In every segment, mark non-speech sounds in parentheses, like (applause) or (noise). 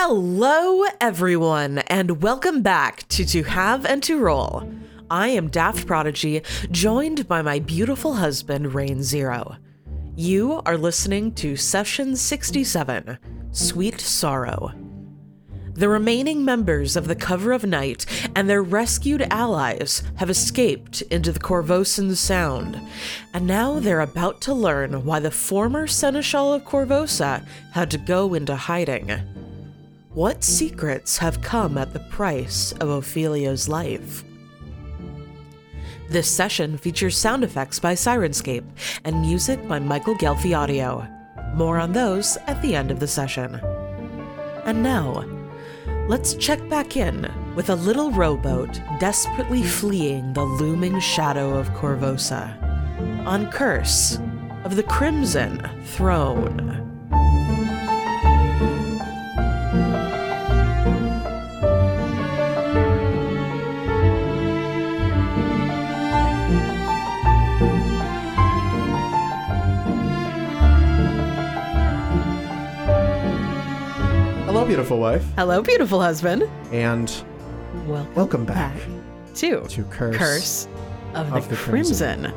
Hello, everyone, and welcome back to To Have and To Roll. I am Daft Prodigy, joined by my beautiful husband, Rain Zero. You are listening to Session 67 Sweet Sorrow. The remaining members of the Cover of Night and their rescued allies have escaped into the Korvosan Sound, and now they're about to learn why the former Seneschal of Korvosa had to go into hiding. What secrets have come at the price of Ophelia's life? This session features sound effects by Sirenscape and music by Michael Ghelfi Audio. More on those at the end of the session. And now, let's check back in with a little rowboat desperately fleeing the looming shadow of Korvosa on Curse of the Crimson Throne. Beautiful wife, Hello, beautiful husband. and Welcome, welcome back to, to Curse. Curse of, of the, the Crimson, Crimson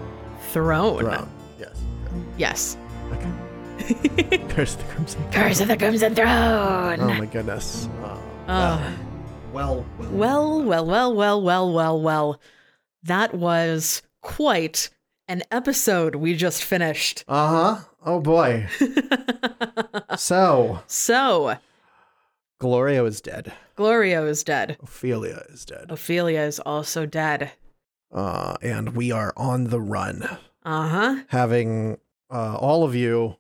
Throne. Throne. Yes. Yes. Okay. (laughs) Curse the Crimson. Throne. Curse of the Crimson Throne. Oh my goodness. Uh, Oh. well, well, Well, well, well, well, well, well, well. That was quite an episode we just finished. Uh huh. Oh boy. (laughs) so, So, Glorio is dead. Glorio is dead. Ophelia is dead. Ophelia is also dead. Uh, and we are on the run, Uh huh. having uh, all of you.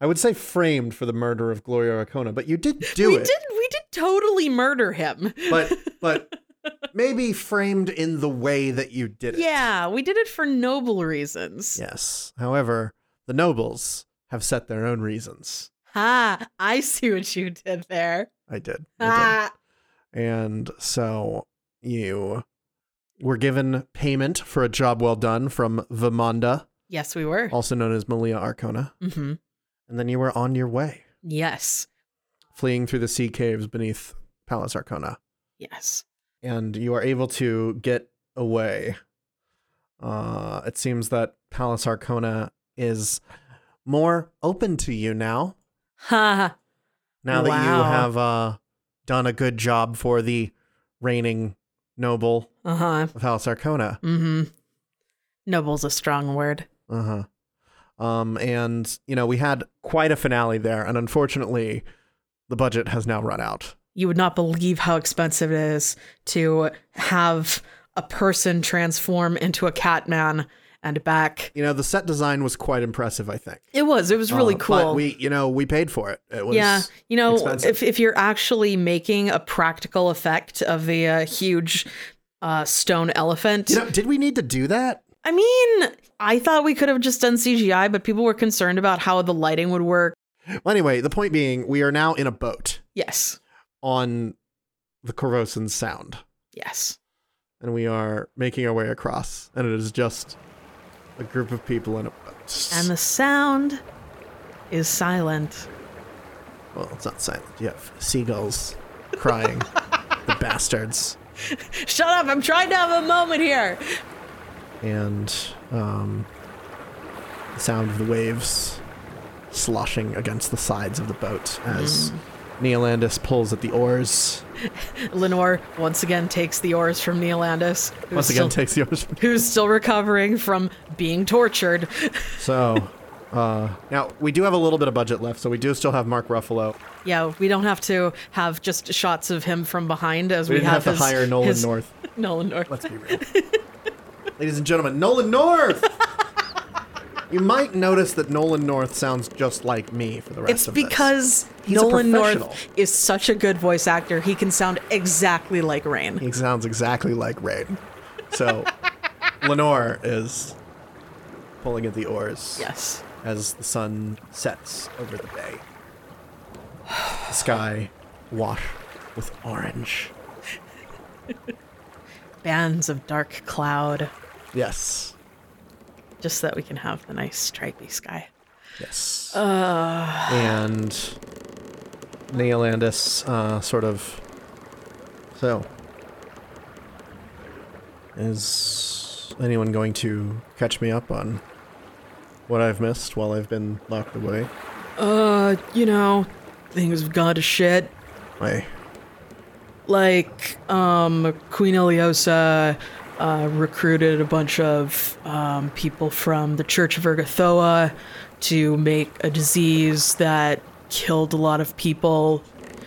I would say framed for the murder of Glorio Arkona, but you did (laughs) do we it. did. We did totally murder him. But but (laughs) maybe framed in the way that you did it. yeah, we did it for noble reasons. Yes. However, the nobles have set their own reasons. Ha! I see what you did there. I did. I did. And so you were given payment for a job well done from Vimanda, Yes, we were. also known as Malia Arkona, Mm-hmm. and then you were on your way, Yes. fleeing through the sea caves beneath Palace Arkona. Yes. and you are able to get away. Uh, it seems that Palace Arkona is more open to you now. Ha! (laughs) Now that you Wow. have uh, done a good job for the reigning noble Uh huh. of Palace Arkona. Mm-hmm. Noble's a strong word. Uh huh. Um, and you know we had quite a finale there, and unfortunately, the budget has now run out. You would not believe how expensive it is to have a person transform into a cat man and back. You know the set design was quite impressive. I think It was. It was really Uh, cool. But we, you know, we paid for it. It was yeah, you know, expensive. if if you're actually making a practical effect of the uh, huge uh, stone elephant, You know, did we need to do that? I mean, I thought we could have just done CGI, but people were concerned about how the lighting would work. Well, anyway, the point being, we are now in a boat Yes, on the Korvosan Sound, yes. and we are making our way across, and it is just a group of people in a boat. And the sound is silent. well, it's not silent. You have seagulls crying, (laughs) the bastards, Shut up! I'm trying to have a moment here. and um, the sound of the waves sloshing against the sides of the boat as Neolandus pulls at the oars. Lenore once again takes the oars from Neolandus, Once again, still, takes the oars. (laughs) who's still recovering from being tortured. (laughs) So, uh, now we do have a little bit of budget left, so we do still have Mark Ruffalo. Yeah, we don't have to have just shots of him from behind as We, we, have, to his- hire Nolan his- North. (laughs) Nolan North. Let's be real. Ladies and gentlemen, Nolan North! You might notice that Nolan North sounds just like me for the rest It's of this. It's because Nolan. North is such a good voice actor. He can sound exactly like Rain. He sounds exactly like Rain. So, (laughs) Lenore is pulling at the oars Yes. as the sun sets over the bay. The sky washed with orange. (laughs) Bands of dark cloud, Yes. Just so that we can have the nice stripy sky. Yes. and Neolandus uh, sort of. So, is anyone going to catch me up on what I've missed while I've been locked away? Uh, you know, things have gone to shit. I Like, um, Queen Ileosa uh, recruited a bunch of um, people from the Church of Urgathoa to make a disease that killed a lot of people.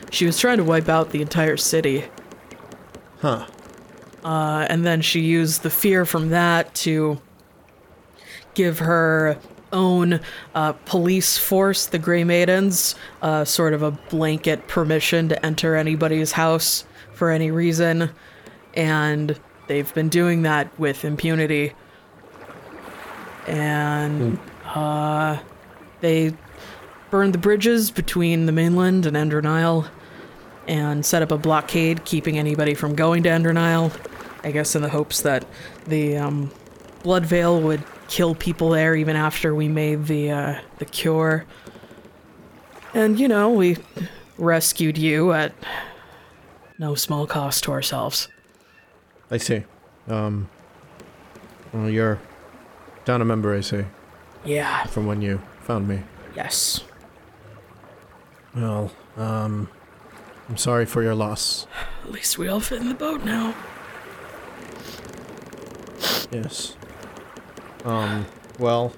She was trying to wipe out the entire city. huh. Uh, and then she used the fear from that to give her own uh, police force, the Grey Maidens, uh, sort of a blanket permission to enter anybody's house for any reason. And they've been doing that with impunity. And uh, they burned the bridges between the mainland and Endronile and set up a blockade keeping anybody from going to Endronile. I guess in the hopes that the um, Blood Veil would kill people there even after we made the uh, the cure. And you know, we rescued you at no small cost to ourselves. I see. Um. Well, you're down a member, I see, Yeah. from when you found me. Yes. Well, um. I'm sorry for your loss. At least we all fit in the boat now. Yes. Um, well,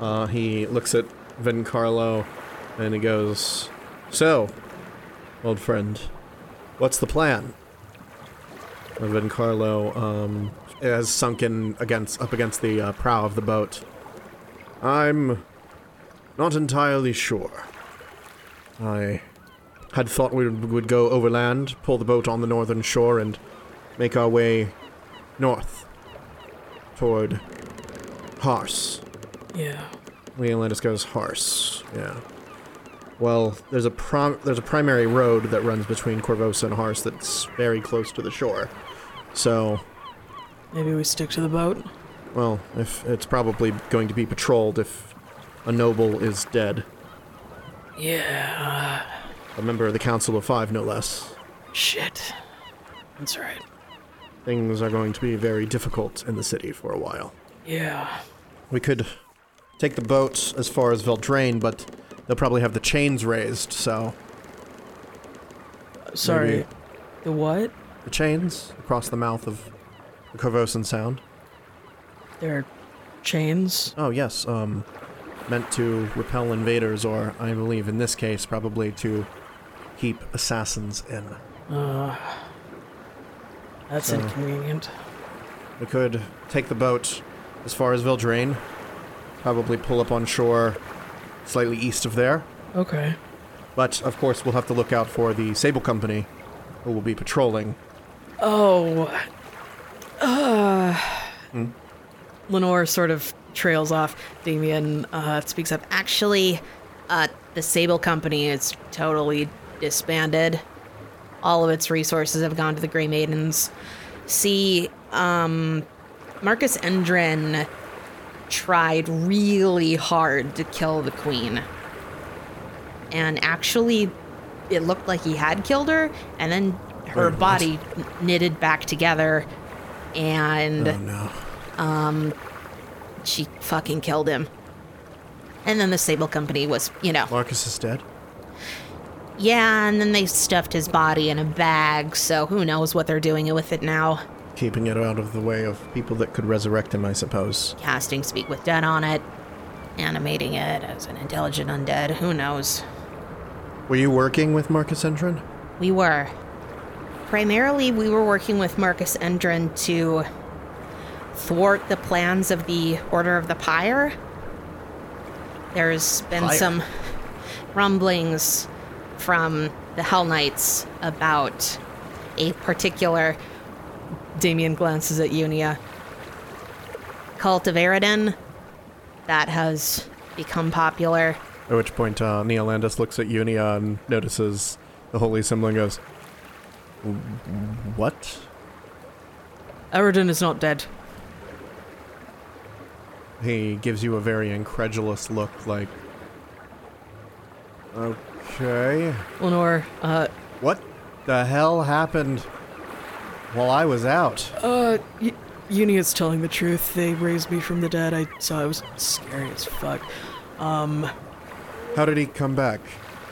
uh, he looks at Vencarlo and he goes, So, old friend, what's the plan? And Vencarlo, um, has sunken against, up against the uh, prow of the boat. I'm not entirely sure. I had thought we would go overland, pull the boat on the northern shore, and make our way north toward Harse. Yeah. Leolandis goes Harse. Yeah. Well, there's a prom- there's a primary road that runs between Korvosa and Harse that's very close to the shore. So, Maybe we stick to the boat. well, if it's probably going to be patrolled if a noble is dead, Yeah. Uh, a member of the Council of Five, no less. Shit. That's right. Things are going to be very difficult in the city for a while. Yeah. We could take the boat as far as Veldraine, but they'll probably have the chains raised, so Sorry. Maybe- The what? The chains across the mouth of the Korvosan Sound. There are chains. Oh yes, um, meant to repel invaders, or I believe in this case probably to keep assassins in. Uh, that's So- inconvenient. We could take the boat as far as Veldraine, probably pull up on shore slightly east of there. Okay. But of course, we'll have to look out for the Sable Company, who will be patrolling. Oh. Uh. Lenore sort of trails off. Damien uh, speaks up. Actually, uh, the Sable Company is totally disbanded. All of its resources have gone to the Grey Maidens. See, um, Marcus Endrin tried really hard to kill the Queen. And actually, it looked like he had killed her, and then her body knitted back together, and Oh no. Um, she fucking killed him. And then the Sable Company was, you know, Marcus is dead? yeah, and then they stuffed his body in a bag, so who knows what they're doing with it now. Keeping it out of the way of people that could resurrect him, I suppose. Casting Speak with Dead on it, animating it as an intelligent undead, who knows. Were you working with Marcus Endrin? We were. Primarily, we were working with Marcus Endrin to thwart the plans of the Order of the Pyre. There's been Pyre? some rumblings from the Hell Knights about a particular Damien glances at Unia. cult of Eridan that has become popular. At which point, uh, Neolandis looks at Unia and notices the holy symbol and goes, "W- What? Eridan is not dead. He gives you a very incredulous look, like, Okay. Lenore, uh, What the hell happened while I was out? uh, y- Uni is telling the truth. They raised me from the dead. I saw it was scary as fuck. Um, How did he come back?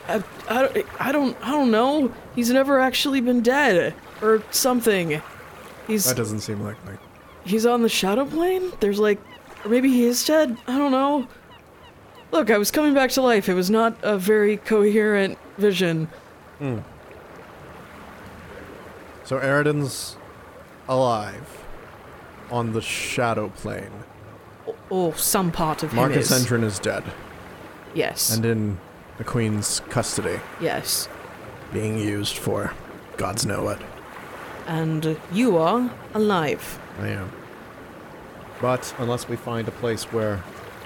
I, I, don't- I don't, I don't know. He's never actually been dead or something. He's That doesn't seem likely. he's on the shadow plane. There's like, or maybe he is dead. I don't know. Look, I was coming back to life. It was not a very coherent vision. Hmm. So Eridan's alive on the shadow plane. Or oh, some part of Marcus him is. Endrin is dead yes. and in the Queen's custody, yes. being used for gods know what. And you are alive. I am. But unless we find a place where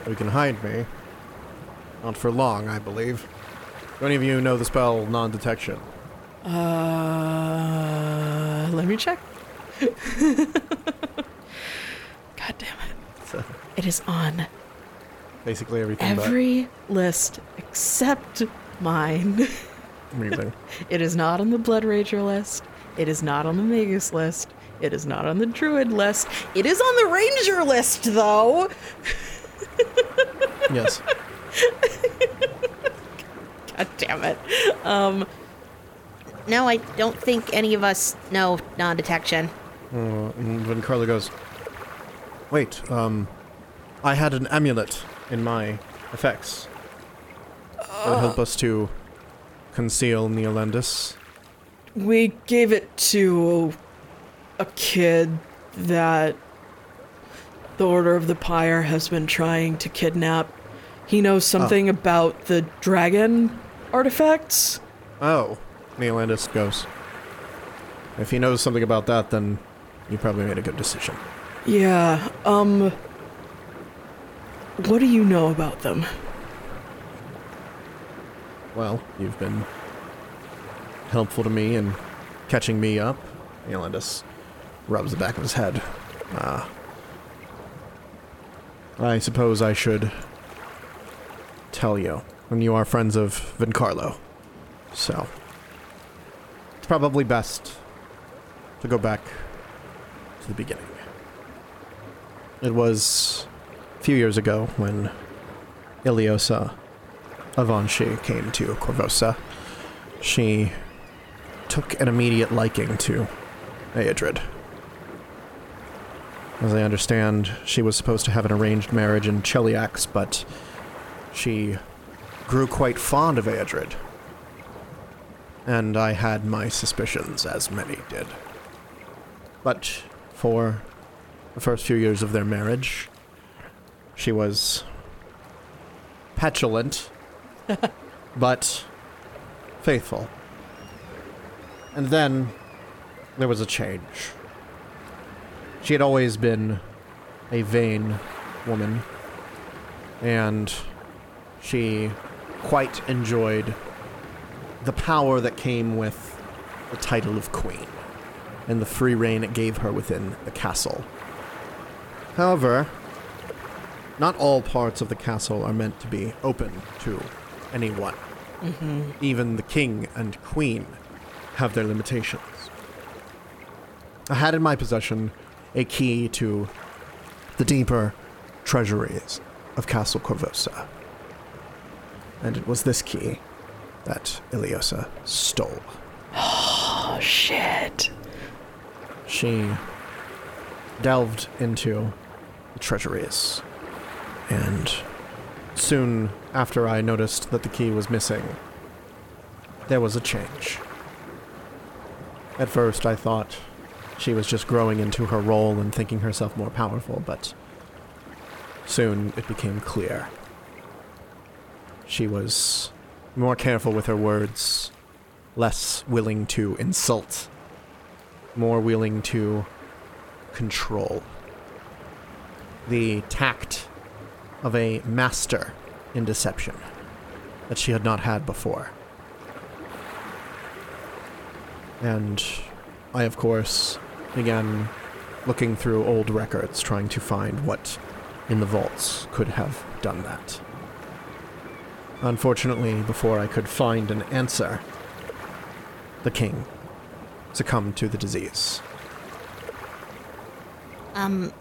we can hide me, not for long, I believe. Do any of you know the spell non-detection? Uh, let me check. (laughs) God damn it. So (laughs) It is on basically everything every list except mine. (laughs) but everything. It is not on the Blood Rager list. It is not on the Magus list. It is not on the Druid list. It is on the Ranger list, though. (laughs) yes. God damn it. Um, no, I don't think any of us know non-detection. Uh, and Vencarlo goes, wait, um, I had an amulet in my effects. That would help us to conceal Neolandus. We gave it to a kid that the Order of the Pyre has been trying to kidnap. He knows something about the dragon artifacts. Oh, Neolandus goes. If he knows something about that, then you probably made a good decision. Yeah, um. What do you know about them? Well, you've been helpful to me in catching me up. Neolandus rubs the back of his head. Ah. I suppose I should tell you when you are friends of Vencarlo. So, it's probably best to go back to the beginning. It was few years ago when Ileosa Avanshi came to Korvosa. She took an immediate liking to Eodred. As I understand, she was supposed to have an arranged marriage in Cheliax, but she grew quite fond of Eodred. And I had my suspicions, as many did. But for the first few years of their marriage, she was petulant, (laughs) but faithful. And then there was a change. She had always been a vain woman, and she quite enjoyed the power that came with the title of queen and the free reign it gave her within the castle. However, not all parts of the castle are meant to be open to anyone. Mm-hmm. Even the king and queen have their limitations. I had in my possession a key to the deeper treasuries of Castle Korvosa. And it was this key that Ileosa stole. Oh, shit. She delved into the treasuries, and soon after I noticed that the key was missing, there was a change. At first, I thought she was just growing into her role and thinking herself more powerful, but soon it became clear. She was more careful with her words, less willing to insult, more willing to control. The tact of a master in deception that she had not had before. And I, of course, began looking through old records trying to find what in the vaults could have done that. unfortunately, before I could find an answer, the king succumbed to the disease. Um,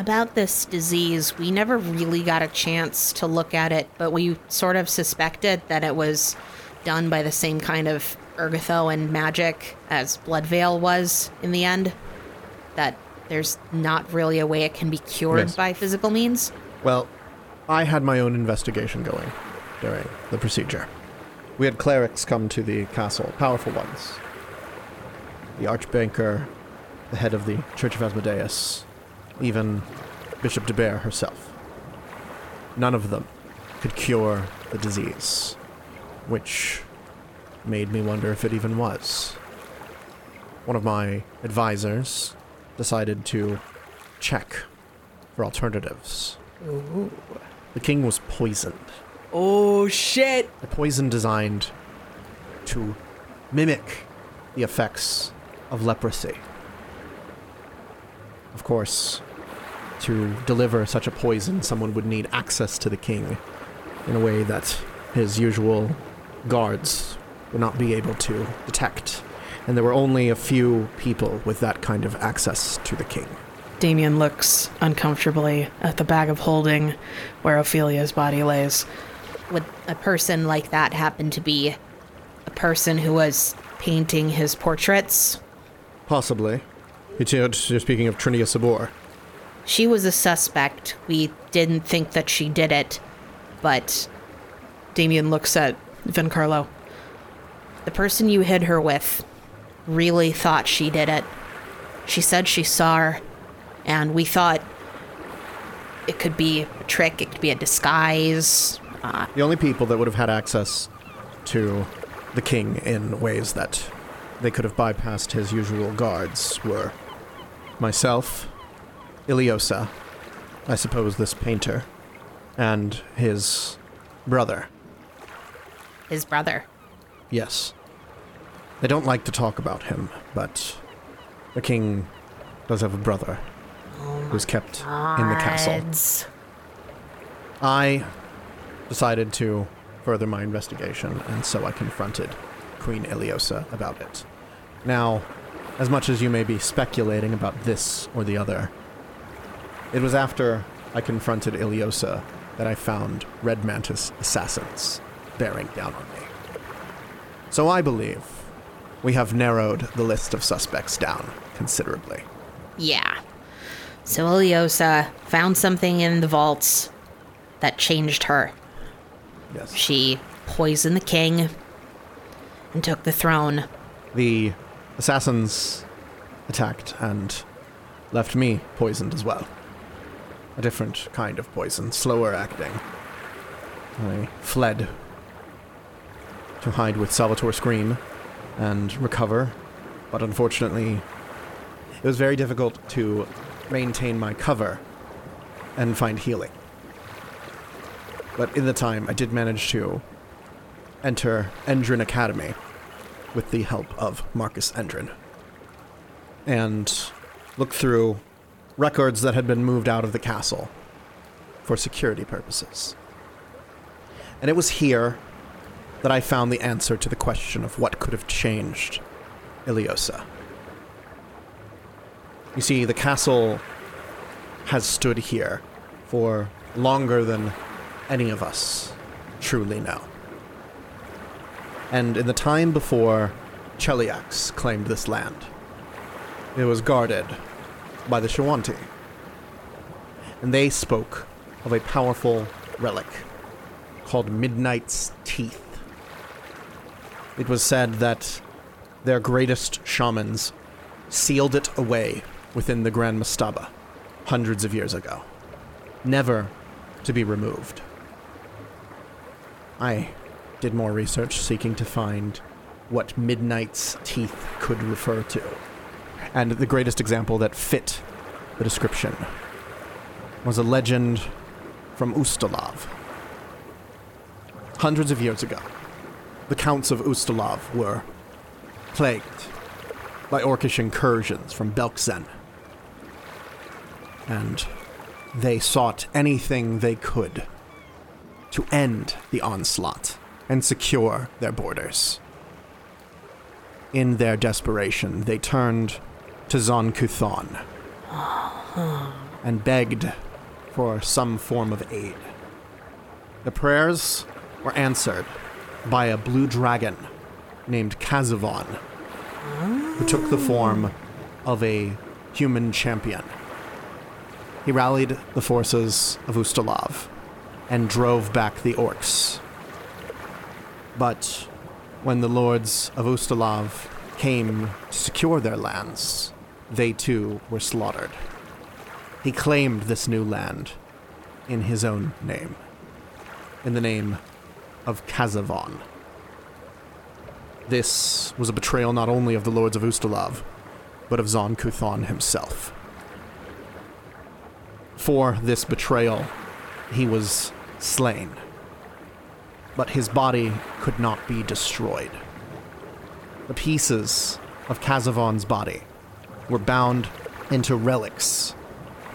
about this disease, we never really got a chance to look at it, but we sort of suspected that it was done by the same kind of Urgathoan magic as Bloodveil was in the end. That there's not really a way it can be cured Yes. by physical means. Well, I had my own investigation going during the procedure. We had clerics come to the castle, powerful ones. The archbanker, the head of the Church of Asmodeus, even Bishop de Bear herself. None of them could cure the disease, which made me wonder if it even was. One of my advisors decided to check for alternatives. The king was poisoned. Oh shit! A poison designed to mimic the effects of leprosy. Of course, to deliver such a poison, someone would need access to the king in a way that his usual guards would not be able to detect. And there were only a few people with that kind of access to the king. Damien looks uncomfortably at the bag of holding where Ophelia's body lays. Would a person like that happen to be a person who was painting his portraits? Possibly. You're speaking of Trinia Sabor. She was a suspect. We didn't think that she did it, but Damien looks at Vencarlo. the person you hid her with really thought she did it. She said she saw her, and we thought it could be a trick, it could be a disguise. Uh, The only people that would have had access to the king in ways that they could have bypassed his usual guards were myself, Ileosa, I suppose this painter, and his brother. his brother. Yes. They don't like to talk about him, but the king does have a brother who's kept in the castle. I decided to further my investigation, and so I confronted Queen Ileosa about it. Now, as much as you may be speculating about this or the other, it was after I confronted Ileosa that I found Red Mantis assassins bearing down on me. So I believe we have narrowed the list of suspects down considerably. Yeah. So Ileosa found something in the vaults that changed her. Yes. She poisoned the king and took the throne. The assassins attacked and left me poisoned as well. A different kind of poison, slower acting. I fled to hide with Salvator Scream and recover, but unfortunately, it was very difficult to maintain my cover and find healing. But in the time, I did manage to enter Endrin Academy with the help of Marcus Endrin and look through records that had been moved out of the castle for security purposes. And it was here that I found the answer to the question of what could have changed Ileosa. You see, the castle has stood here for longer than any of us truly know. And in the time before Cheliax claimed this land, it was guarded by the Shoanti. And they spoke of a powerful relic called Midnight's Teeth. It was said that their greatest shamans sealed it away within the Grand Mastaba hundreds of years ago, never to be removed. I did more research seeking to find what Midnight's teeth could refer to. And the greatest example that fit the description was a legend from Ustalav. Hundreds of years ago, the counts of Ustalav were plagued by orcish incursions from Belkzen. And they sought anything they could to end the onslaught and secure their borders. In their desperation, they turned to Zon Kuthon and begged for some form of aid. The prayers were answered by a blue dragon named Kazavon, who took the form of a human champion. He rallied the forces of Ustalav and drove back the orcs. But when the lords of Ustalav came to secure their lands, they too were slaughtered. He claimed this new land in his own name, in the name of Kazavon. This was a betrayal not only of the lords of Ustalav, but of Zon Kuthon himself. For this betrayal, he was slain. But his body could not be destroyed. The pieces of Kazavon's body were bound into relics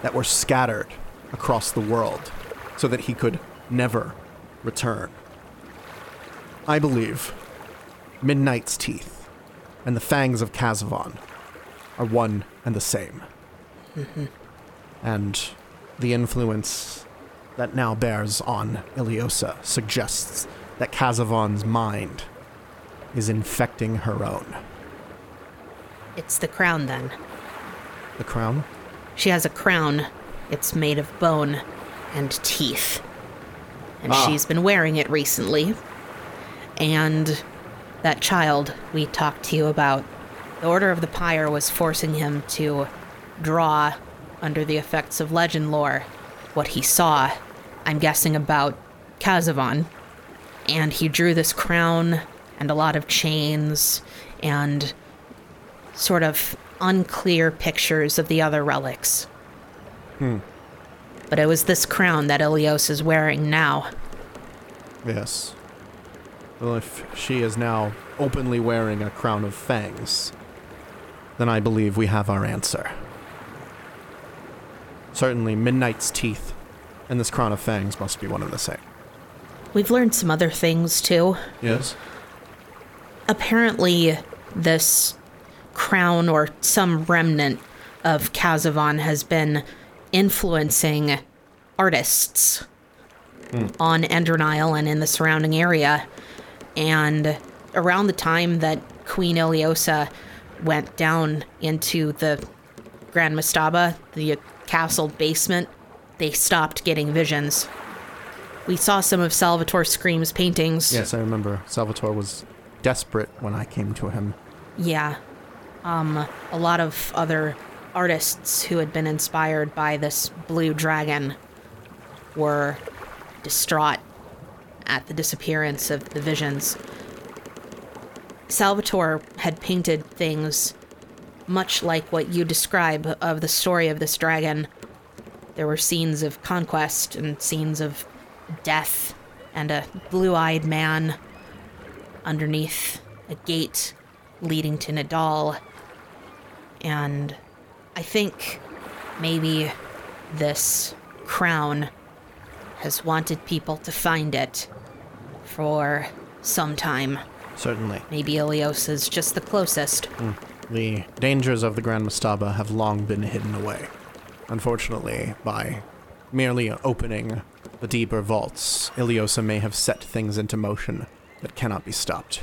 that were scattered across the world so that he could never return. I believe Midnight's teeth and the fangs of Kazavon are one and the same. (laughs) And the influence that now bears on Ileosa suggests that Kazavon's mind is infecting her own. It's the crown then. The crown? She has a crown. It's made of bone and teeth. And Ah. she's been wearing it recently. And that child we talked to you about, the Order of the Pyre was forcing him to draw, under the effects of legend lore, what he saw. I'm guessing about Kazavon. And he drew this crown and a lot of chains and sort of unclear pictures of the other relics. Hmm. But it was this crown that Ilios is wearing now. Yes. Well, if she is now openly wearing a crown of fangs, then I believe we have our answer. Certainly, Midnight's teeth and this crown of fangs must be one and the same. We've learned some other things too. Yes? Apparently, this crown or some remnant of Kazavon has been influencing artists on Ender Endernile and in the surrounding area. And around the time that Queen Ileosa went down into the Grand Mastaba, the castle basement, they stopped getting visions. We saw some of Salvator Scream's paintings. Yes, I remember. Salvator was desperate when I came to him. Yeah. Um, a lot of other artists who had been inspired by this blue dragon were distraught at the disappearance of the visions. Salvator had painted things much like what you describe of the story of this dragon. There were scenes of conquest and scenes of death and a blue eyed man underneath a gate leading to Nidal. And I think maybe this crown has wanted people to find it for some time. Certainly. Maybe Ilios is just the closest. Hmm. The dangers of the Grand Mastaba have long been hidden away. Unfortunately, by merely opening the deeper vaults, Ileosa may have set things into motion that cannot be stopped.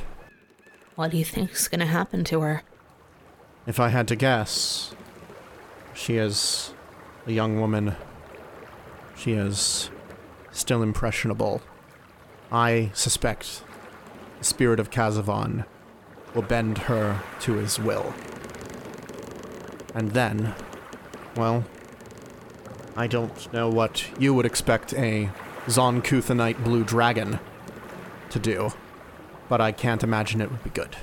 What do you think's gonna happen to her? If I had to guess, she is a young woman. She is still impressionable. I suspect the spirit of Kazavon will bend her to his will. And then, well, I don't know what you would expect a Zon-Kuthonite blue dragon to do, but I can't imagine it would be good.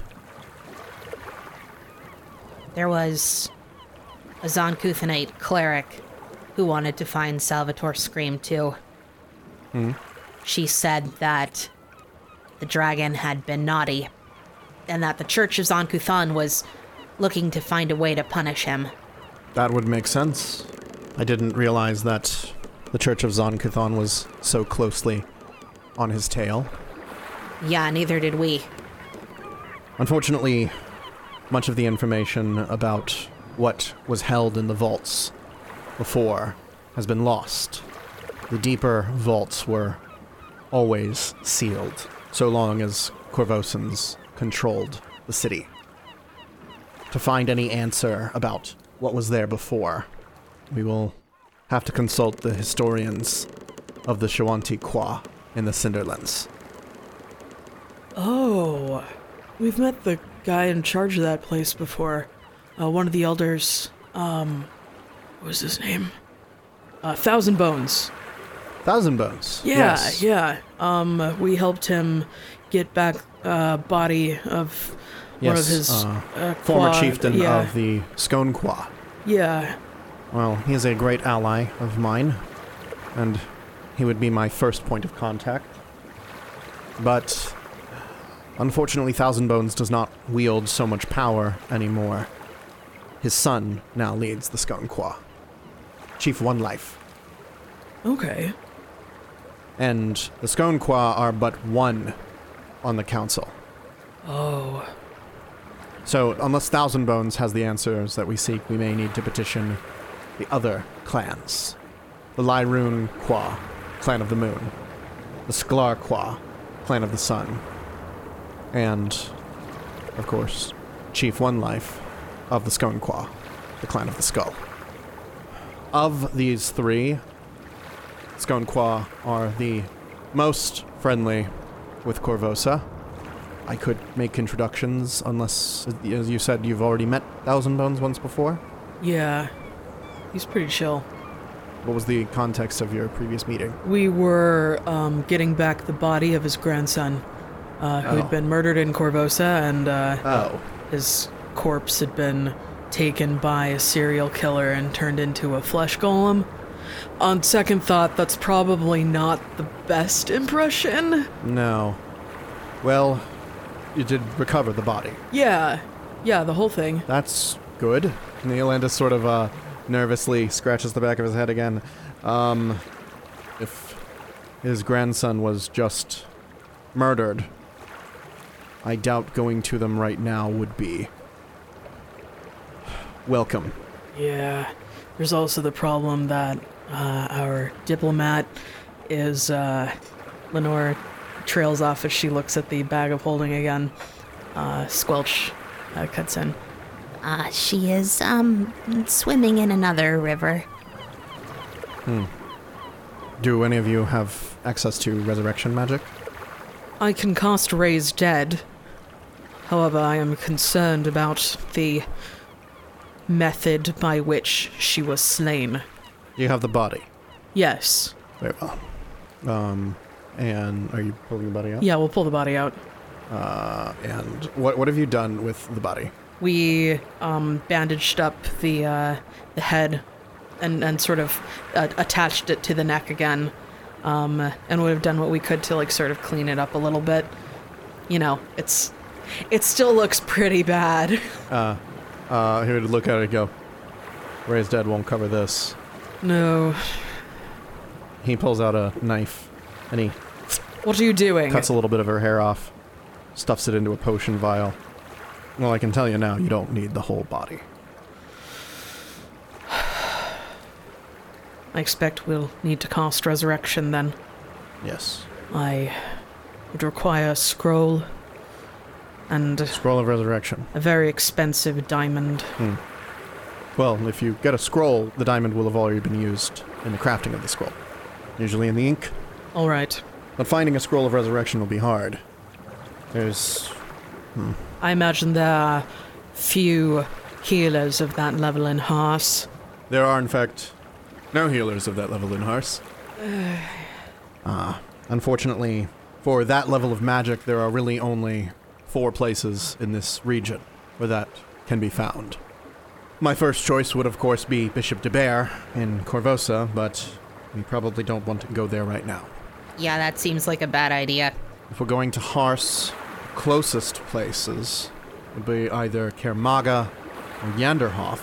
There was a Zon-Kuthonite cleric who wanted to find Salvator Scream too. Hmm. She said that the dragon had been naughty, and that the Church of Zon-Kuthon was looking to find a way to punish him. That would make sense. I didn't realize that the Church of Zon-Kuthon was so closely on his tail. Yeah, neither did we. Unfortunately, much of the information about what was held in the vaults before has been lost. The deeper vaults were always sealed, so long as Korvosans controlled the city. To find any answer about what was there before, we will have to consult the historians of the Shoanti Quah in the Cinderlands. Oh, we've met the guy in charge of that place before. Uh, one of the elders. Um, what was his name? Uh, Thousand Bones. Thousand Bones. Yeah, yes. yeah. Um, we helped him get back uh, body of one of his uh, uh, Former chieftain yeah, of the Skoan Quah. Yeah. Well, he is a great ally of mine, and he would be my first point of contact. But unfortunately, Thousand Bones does not wield so much power anymore. His son now leads the Skoan Quah. Chief One Life. Okay. And the Skoan Quah are but one on the council. Oh. So, unless Thousand Bones has the answers that we seek, we may need to petition the other clans. The Lyrune Quah, Clan of the Moon. The Sklar Quah, Clan of the Sun. And, of course, Chief One Life of the Skoan Quah, the Clan of the Skull. Of these three, Skoan Quah are the most friendly with Korvosa. I could make introductions unless, as you said, you've already met Thousand Bones once before. Yeah. He's pretty chill. What was the context of your previous meeting? We were um, getting back the body of his grandson, uh, who Oh. had been murdered in Korvosa, and uh, Oh, his corpse had been taken by a serial killer and turned into a flesh golem. On second thought, that's probably not the best impression. no. Well, you did recover the body. Yeah, yeah, the whole thing. That's good. Neolandus sort of uh, nervously scratches the back of his head again. Um, if his grandson was just murdered, I doubt going to them right now would be welcome. Yeah. There's also the problem that uh, our diplomat is. Uh, Lenore trails off as she looks at the bag of holding again. Uh, Squelch uh, cuts in. Uh, she is, um, swimming in another river. Hmm. Do any of you have access to resurrection magic? I can cast Raise Dead. However, I am concerned about the method by which she was slain. You have the body. Yes. Very well. Um, and are you pulling the body out? Yeah, we'll pull the body out. Uh, and what what have you done with the body? We um, bandaged up the uh, the head and, and sort of uh, attached it to the neck again. Um, and would have done what we could to like sort of clean it up a little bit. You know, it's it still looks pretty bad. Uh, uh, he would look at it and go, Raise Dead won't cover this. No. He pulls out a knife and he What are you doing? cuts a little bit of her hair off, stuffs it into a potion vial. Well, I can tell you now, you don't need the whole body. (sighs) I expect we'll need to cast resurrection then. Yes. I would require a scroll and Scroll of Resurrection. a very expensive diamond. Well, if you get a scroll, the diamond will have already been used in the crafting of the scroll. Usually in the ink. All right. But finding a scroll of resurrection will be hard. There's I imagine there are few healers of that level in Harse. There are, in fact, no healers of that level in Harse. (sighs) Ah, unfortunately, for that level of magic, there are really only four places in this region where that can be found. My first choice would, of course, be Bishop de Bear in Korvosa, but we probably don't want to go there right now. Yeah, that seems like a bad idea. If we're going to Harse, closest places would be either Kaer Maga or Janderhoff.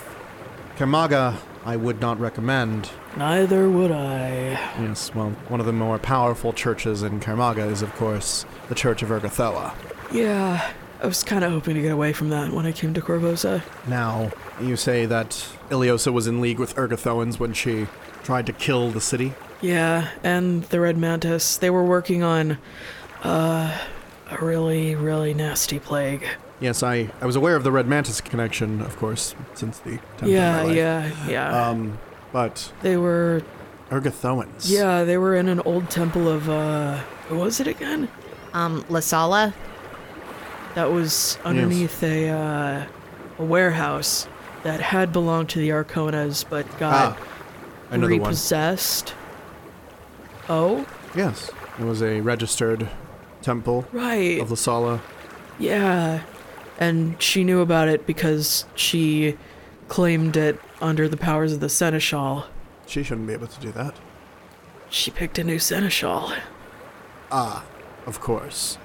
Kermaga I would not recommend. Neither would I. Yes, well, one of the more powerful churches in Kaer Maga is, of course, the Church of Urgathoa. Yeah, I was kind of hoping to get away from that when I came to Korvosa. Now, you say that Ileosa was in league with Urgathoans when she tried to kill the city? Yeah, and the Red Mantis, they were working on uh, a really, really nasty plague. Yes, I, I was aware of the Red Mantis connection, of course, since the time yeah, of my life. yeah, yeah. Um, but they were, Urgathoans. yeah, they were in an old temple of, uh, what was it again? Um, Lasala? That was underneath a, uh, a warehouse that had belonged to the Arkonas, but got Ah, another one. repossessed. Oh, Yes, it was a registered temple right. of Lasala. Yeah. And she knew about it because she claimed it under the powers of the Seneschal. She shouldn't be able to do that. She picked a new Seneschal. Ah, of course.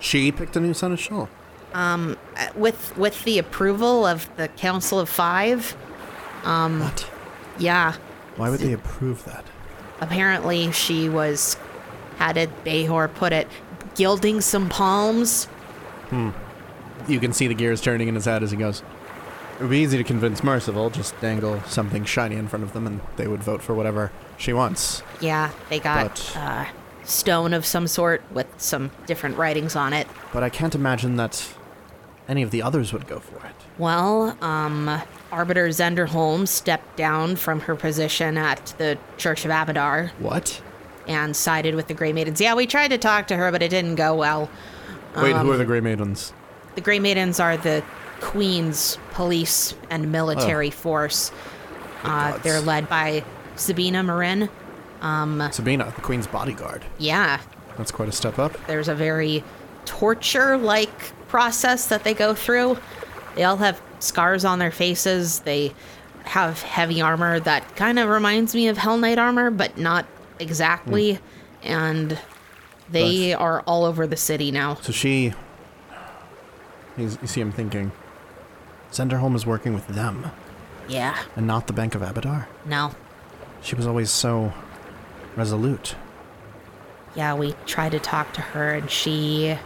She picked a new seneschal. Uh, with with the approval of the Council of Five, what? yeah. Why would they approve that? Apparently she was how did Behor put it? Gilding some palms. Hmm. You can see the gears turning in his head as he goes. It would be easy to convince Merciful, just dangle something shiny in front of them and they would vote for whatever she wants. Yeah, they got But- uh, stone of some sort with some different writings on it. But I can't imagine that any of the others would go for it. Well, um, Arbiter Zenderholm stepped down from her position at the Church of Abadar What? and sided with the Grey Maidens. Yeah, we tried to talk to her, but it didn't go well. Wait, who are the Grey Maidens? The Grey Maidens are the Queen's police and military force. Uh, they're led by Sabina Merrin. Um, Sabina, the Queen's bodyguard. Yeah, That's quite a step up. there's a very torture like process that they go through. They all have scars on their faces. They have heavy armor that kind of reminds me of Hell Knight armor, but not exactly. Hmm. And they are all over the city now. So she. You see him thinking. Zenderholm is working with them Yeah, and not the Bank of Abadar. no. She was always so resolute. Yeah, we tried to talk to her, and she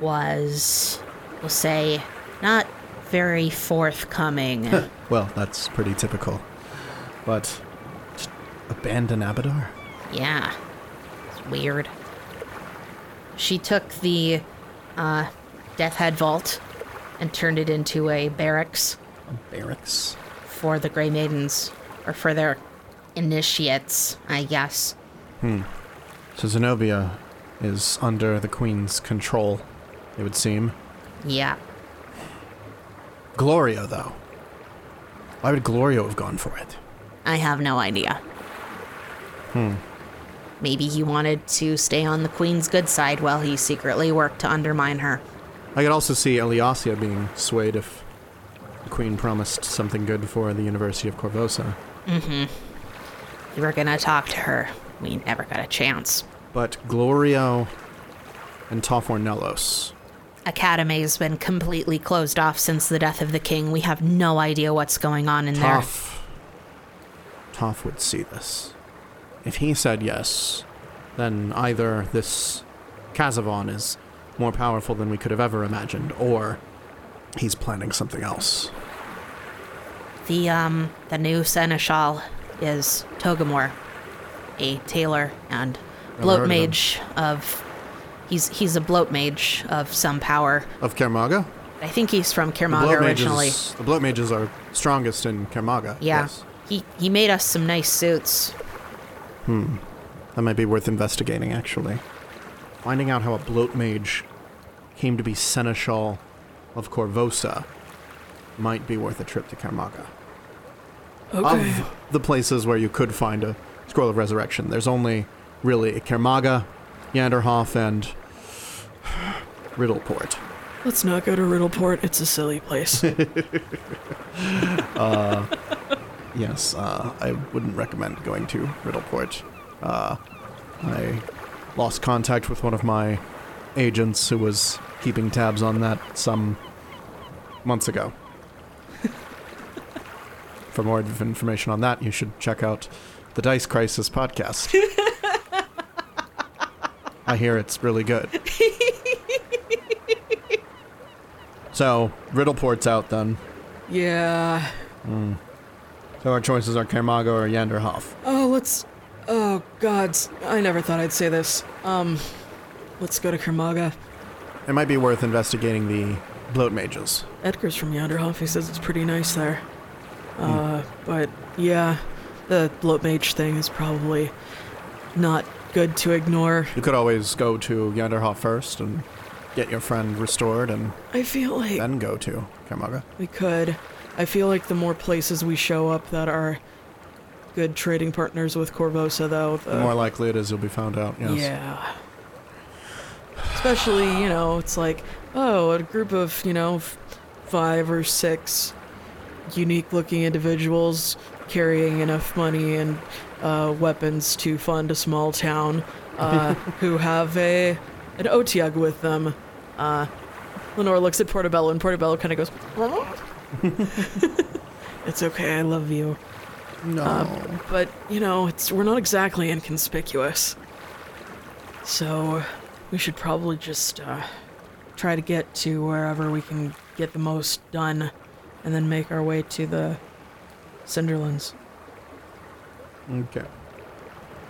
was, we'll say, not very forthcoming. Well, that's pretty typical. But just abandon Abadar? Yeah. It's weird. She took the uh, Death Head Vault and turned it into a barracks A Barracks? for the Grey Maidens, or for their initiates, I guess. Hmm. So Zenobia is under the Queen's control, it would seem. Yeah. Glorio, though. Why would Glorio have gone for it? I have no idea. Hmm. Maybe he wanted to stay on the Queen's good side while he secretly worked to undermine her. I could also see Eliasia being swayed if the Queen promised something good for the University of Korvosa. We were gonna talk to her. We never got a chance. But Glorio and Toff Ornelos. Academy's been completely closed off since the death of the king. We have no idea what's going on in there. Toff. Toff would see this. If he said yes, then either this Kazavon is more powerful than we could have ever imagined, or he's planning something else. The um the new seneschal is Togomor, a tailor and bloat heard of mage of he's he's a bloat mage of some power. Of Kaer Maga? I think he's from Kaer Maga originally. mages, the bloat mages are strongest in Kaer Maga. Yeah. Yes. He he made us some nice suits. Hmm. That might be worth investigating, actually. Finding out how a bloat mage came to be seneschal of Korvosa might be worth a trip to Kaer Maga. Okay. Of the places where you could find a scroll of resurrection, there's only really Kermaga, Janderhoff, and Riddleport. Let's not go to Riddleport. It's a silly place. (laughs) uh, Yes, uh, I wouldn't recommend going to Riddleport. Uh, I lost contact with one of my agents who was keeping tabs on that some months ago. For more information on that, you should check out the Dice Crisis podcast. (laughs) I hear it's really good. so, Riddleport's out then. Yeah. So our choices are Kaer Maga or Janderhoff. Oh, let's. Oh, God. I never thought I'd say this. Um, let's go to Kaer Maga. It might be worth investigating the bloat mages. Edgar's from Janderhoff. He says it's pretty nice there. Uh, but yeah, the bloat mage thing is probably not good to ignore. You could always go to Janderhoff first and get your friend restored and I feel like then go to Kaer Maga. we could. I feel like the more places we show up that are good trading partners with Korvosa, though, the The more likely it is you'll be found out, yes. Yeah. Especially, you know, it's like, oh, a group of, you know, f- five or six unique looking individuals carrying enough money and uh, weapons to fund a small town uh, (laughs) who have a an Otyugh with them. Uh, Lenore looks at Portobello and Portobello kind of goes, (laughs) It's okay, I love you. No. But, you know, it's we're not exactly inconspicuous. So, we should probably just uh, try to get to wherever we can get the most done and then make our way to the Cinderlands. okay.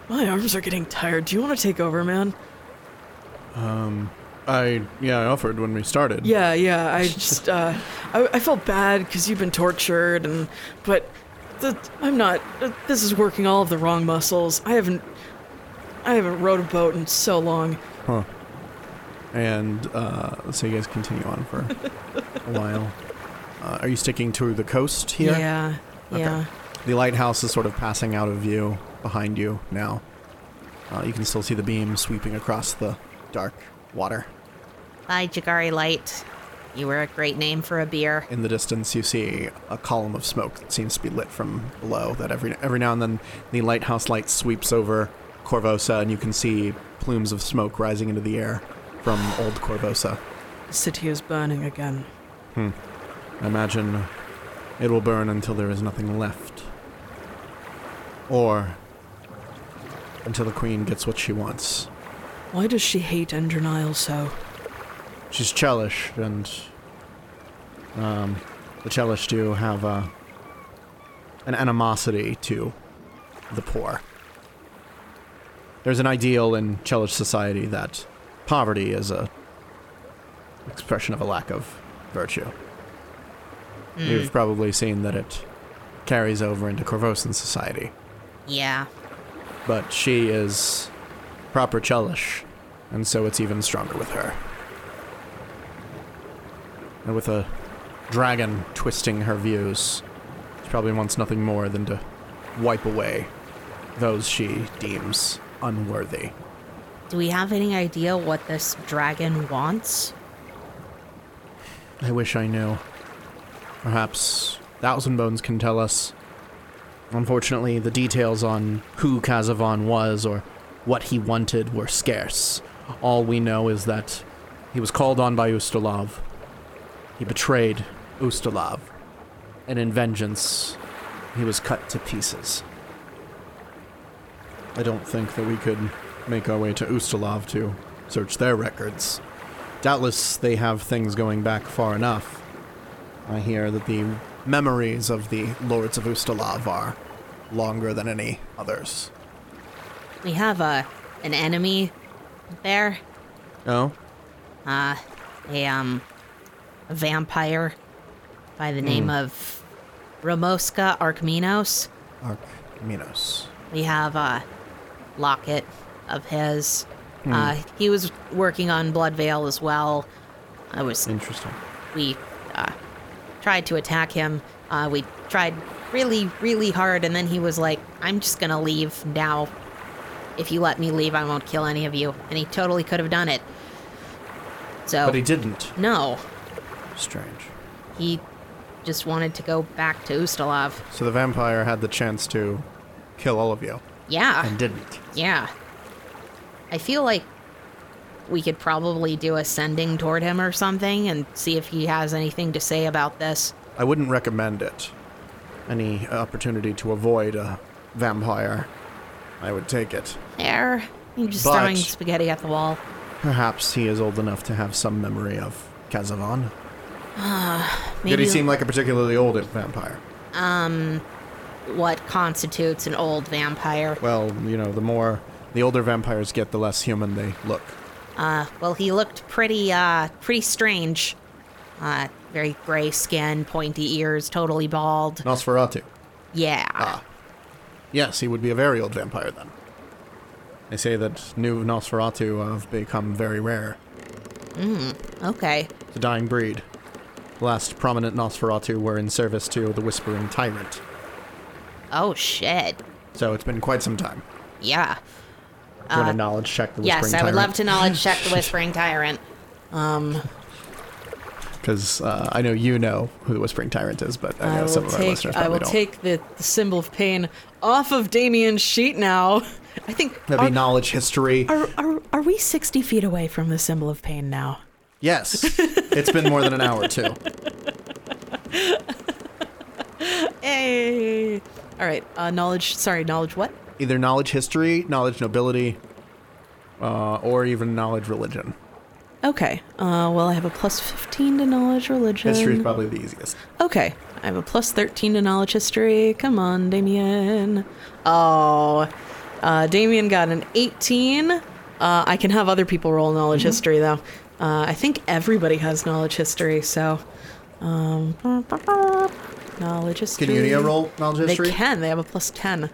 My arms are getting tired. Do you want to take over, man? Um, I yeah, I offered when we started. Yeah, yeah. I just uh, I, I felt bad because you've been tortured, and but the, I'm not. uh, This is working all of the wrong muscles. I haven't I haven't rowed a boat in so long. Huh. And uh, so you guys continue on for a while. (laughs) Uh, are you sticking to the coast here? Yeah, Okay. yeah. The lighthouse is sort of passing out of view behind you now. Uh, you can still see the beam sweeping across the dark water. Bye, Jagari Light. You were a great name for a beer. In the distance, you see a column of smoke that seems to be lit from below. That every every now and then, the lighthouse light sweeps over Korvosa, and you can see plumes of smoke rising into the air from old Korvosa. The city is burning again. I imagine it will burn until there is nothing left. Or until the queen gets what she wants. Why does she hate Endernile so? She's Chelish, and um, the Chelish do have a, an animosity to the poor. There's an ideal in Chelish society that poverty is a expression of a lack of virtue. You've mm. probably seen that it carries over into Korvosan society, Yeah. but she is proper Chelish, and so it's even stronger with her. And with a dragon twisting her views, she probably wants nothing more than to wipe away those she deems unworthy. Do we have any idea what this dragon wants? I wish I knew. Perhaps Thousand Bones can tell us. Unfortunately, the details on who Kazavon was or what he wanted were scarce. All we know is that he was called on by Ustalav. He betrayed Ustalav. And in vengeance, he was cut to pieces. I don't think that we could make our way to Ustalav to search their records. Doubtless they have things going back far enough. I hear that the memories of the Lords of Ustalav are longer than any others. We have a an enemy there. Oh? Uh, a um, a vampire by the name of Ramoska Arkminos. Archminos. We have a locket of his. Uh, he was working on Blood Veil as well. I was Interesting. we uh, tried to attack him. Uh, we tried really, really hard, and then he was like, "I'm just gonna leave now. If you let me leave, I won't kill any of you." And he totally could have done it. So But he didn't. no, Strange. he just wanted to go back to Ustalav. So the vampire had the chance to kill all of you Yeah, and didn't. yeah. I feel like we could probably do a sending toward him or something and see if he has anything to say about this. I wouldn't recommend it. any opportunity to avoid a vampire, I would take it. There. You're just But- throwing spaghetti at the wall. Perhaps he is old enough to have some memory of Kazavon. Maybe Did he seem like a particularly old vampire? Um, what constitutes an old vampire? Well, you know, the more the older vampires get, the less human they look. Uh, well, he looked pretty, uh, pretty strange. Uh, very gray skin, pointy ears, totally bald. Nosferatu. Yeah. Ah. Yes, he would be a very old vampire then. They say that new Nosferatu have become very rare. Hmm, okay. It's a dying breed. The last prominent Nosferatu were in service to the Whispering Tyrant, Oh shit. so it's been quite some time. Yeah. Do you want to knowledge check the Whispering Uh, Yes? I would love to knowledge check the (laughs) Whispering Tyrant. Because uh, I know you know who the Whispering Tyrant is, but I know I some will of our take listeners I probably will don't. take the, the symbol of pain off of Damien's sheet now. (laughs) I think That'd be are, knowledge history. are, are are we sixty feet away from the symbol of pain now? yes, it's been more than an hour too. (laughs) Hey. All right. Uh, knowledge. Sorry, knowledge. What? Either knowledge history, knowledge nobility, uh, or even knowledge religion. Okay. Uh, well, I have a plus fifteen to knowledge religion. History is probably the easiest. Okay. I have a plus 13 to knowledge history. Come on, Damien. Oh. Uh, Damien got an 18. Uh, I can have other people roll knowledge history, though. Uh, I think everybody has knowledge history, so. Um, knowledge history. Can Unia roll knowledge history? They can. They have a plus 10.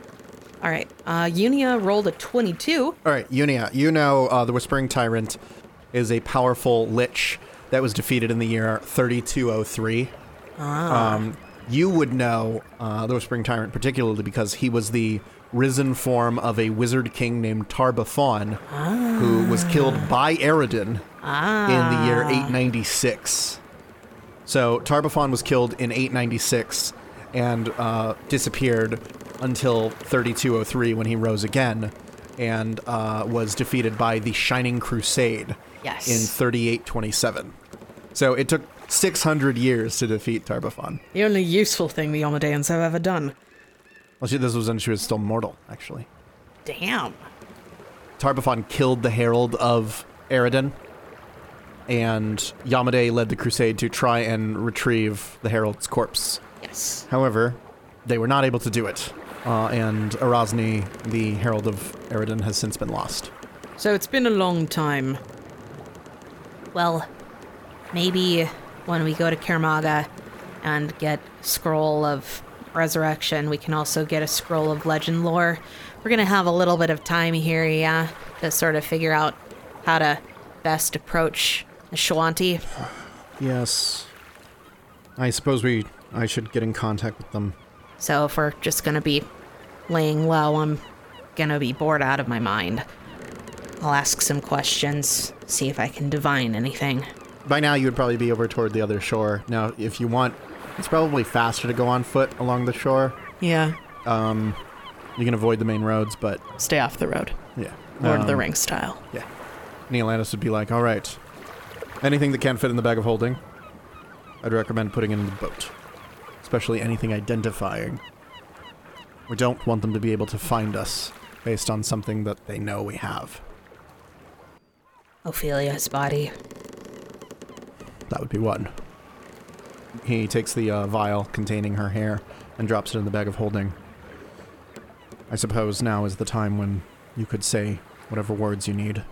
All right. Uh, Unia rolled a 22. All right, Unia, you know uh, the Whispering Tyrant is a powerful lich that was defeated in the year 3203. Um, you would know uh, the Whispering Tyrant particularly because he was the risen form of a wizard king named Tar-Baphon, who was killed by Aroden in the year 896. So Tar-Baphon was killed in 896 and uh, disappeared until 3203 when he rose again and uh, was defeated by the Shining Crusade Yes. in 3827. So it took 600 years to defeat Tar-Baphon. The only useful thing the Iomedaeans have ever done. Well, she, this was when she was still mortal, actually. Damn. Tar-Baphon killed the Herald of Aroden, and Iomedae led the crusade to try and retrieve the Herald's corpse. Yes. However, they were not able to do it, uh, and Arazni, the Herald of Aroden, has since been lost. So it's been a long time. Well, maybe when we go to Kaer Maga and get scroll of resurrection, we can also get a scroll of legend lore. We're gonna have a little bit of time here, yeah, to sort of figure out how to best approach the Shoanti. (sighs) Yes. I suppose we. I should get in contact with them. So if we're just gonna be laying low, I'm gonna be bored out of my mind. I'll ask some questions, see if I can divine anything. By now, you would probably be over toward the other shore. Now, if you want, it's probably faster to go on foot along the shore. Yeah. Um, You can avoid the main roads, but Stay off the road. yeah. Lord of the Um, Rings style. Yeah. Neolandus would be like, all right, anything that can't fit in the bag of holding, I'd recommend putting it in the boat. Especially anything identifying. We don't want them to be able to find us based on something that they know we have. Ophelia's body. That would be one. He takes the uh, vial containing her hair and drops it in the bag of holding. I suppose now is the time when you could say whatever words you need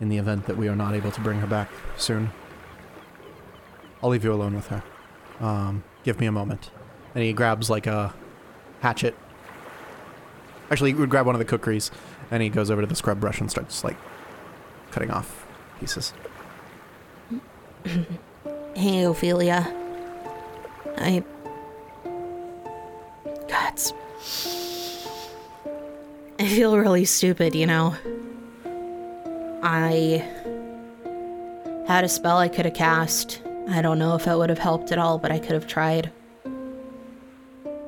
in the event that we are not able to bring her back soon. I'll leave you alone with her. Um, give me a moment. And he grabs like a hatchet. Actually, he would grab one of the kukris and he goes over to the scrub brush and starts like cutting off pieces. (clears throat) Hey, Ophelia. I. God, it's- I feel really stupid, you know? I had a spell I could have cast. I don't know if it would have helped at all, but I could have tried.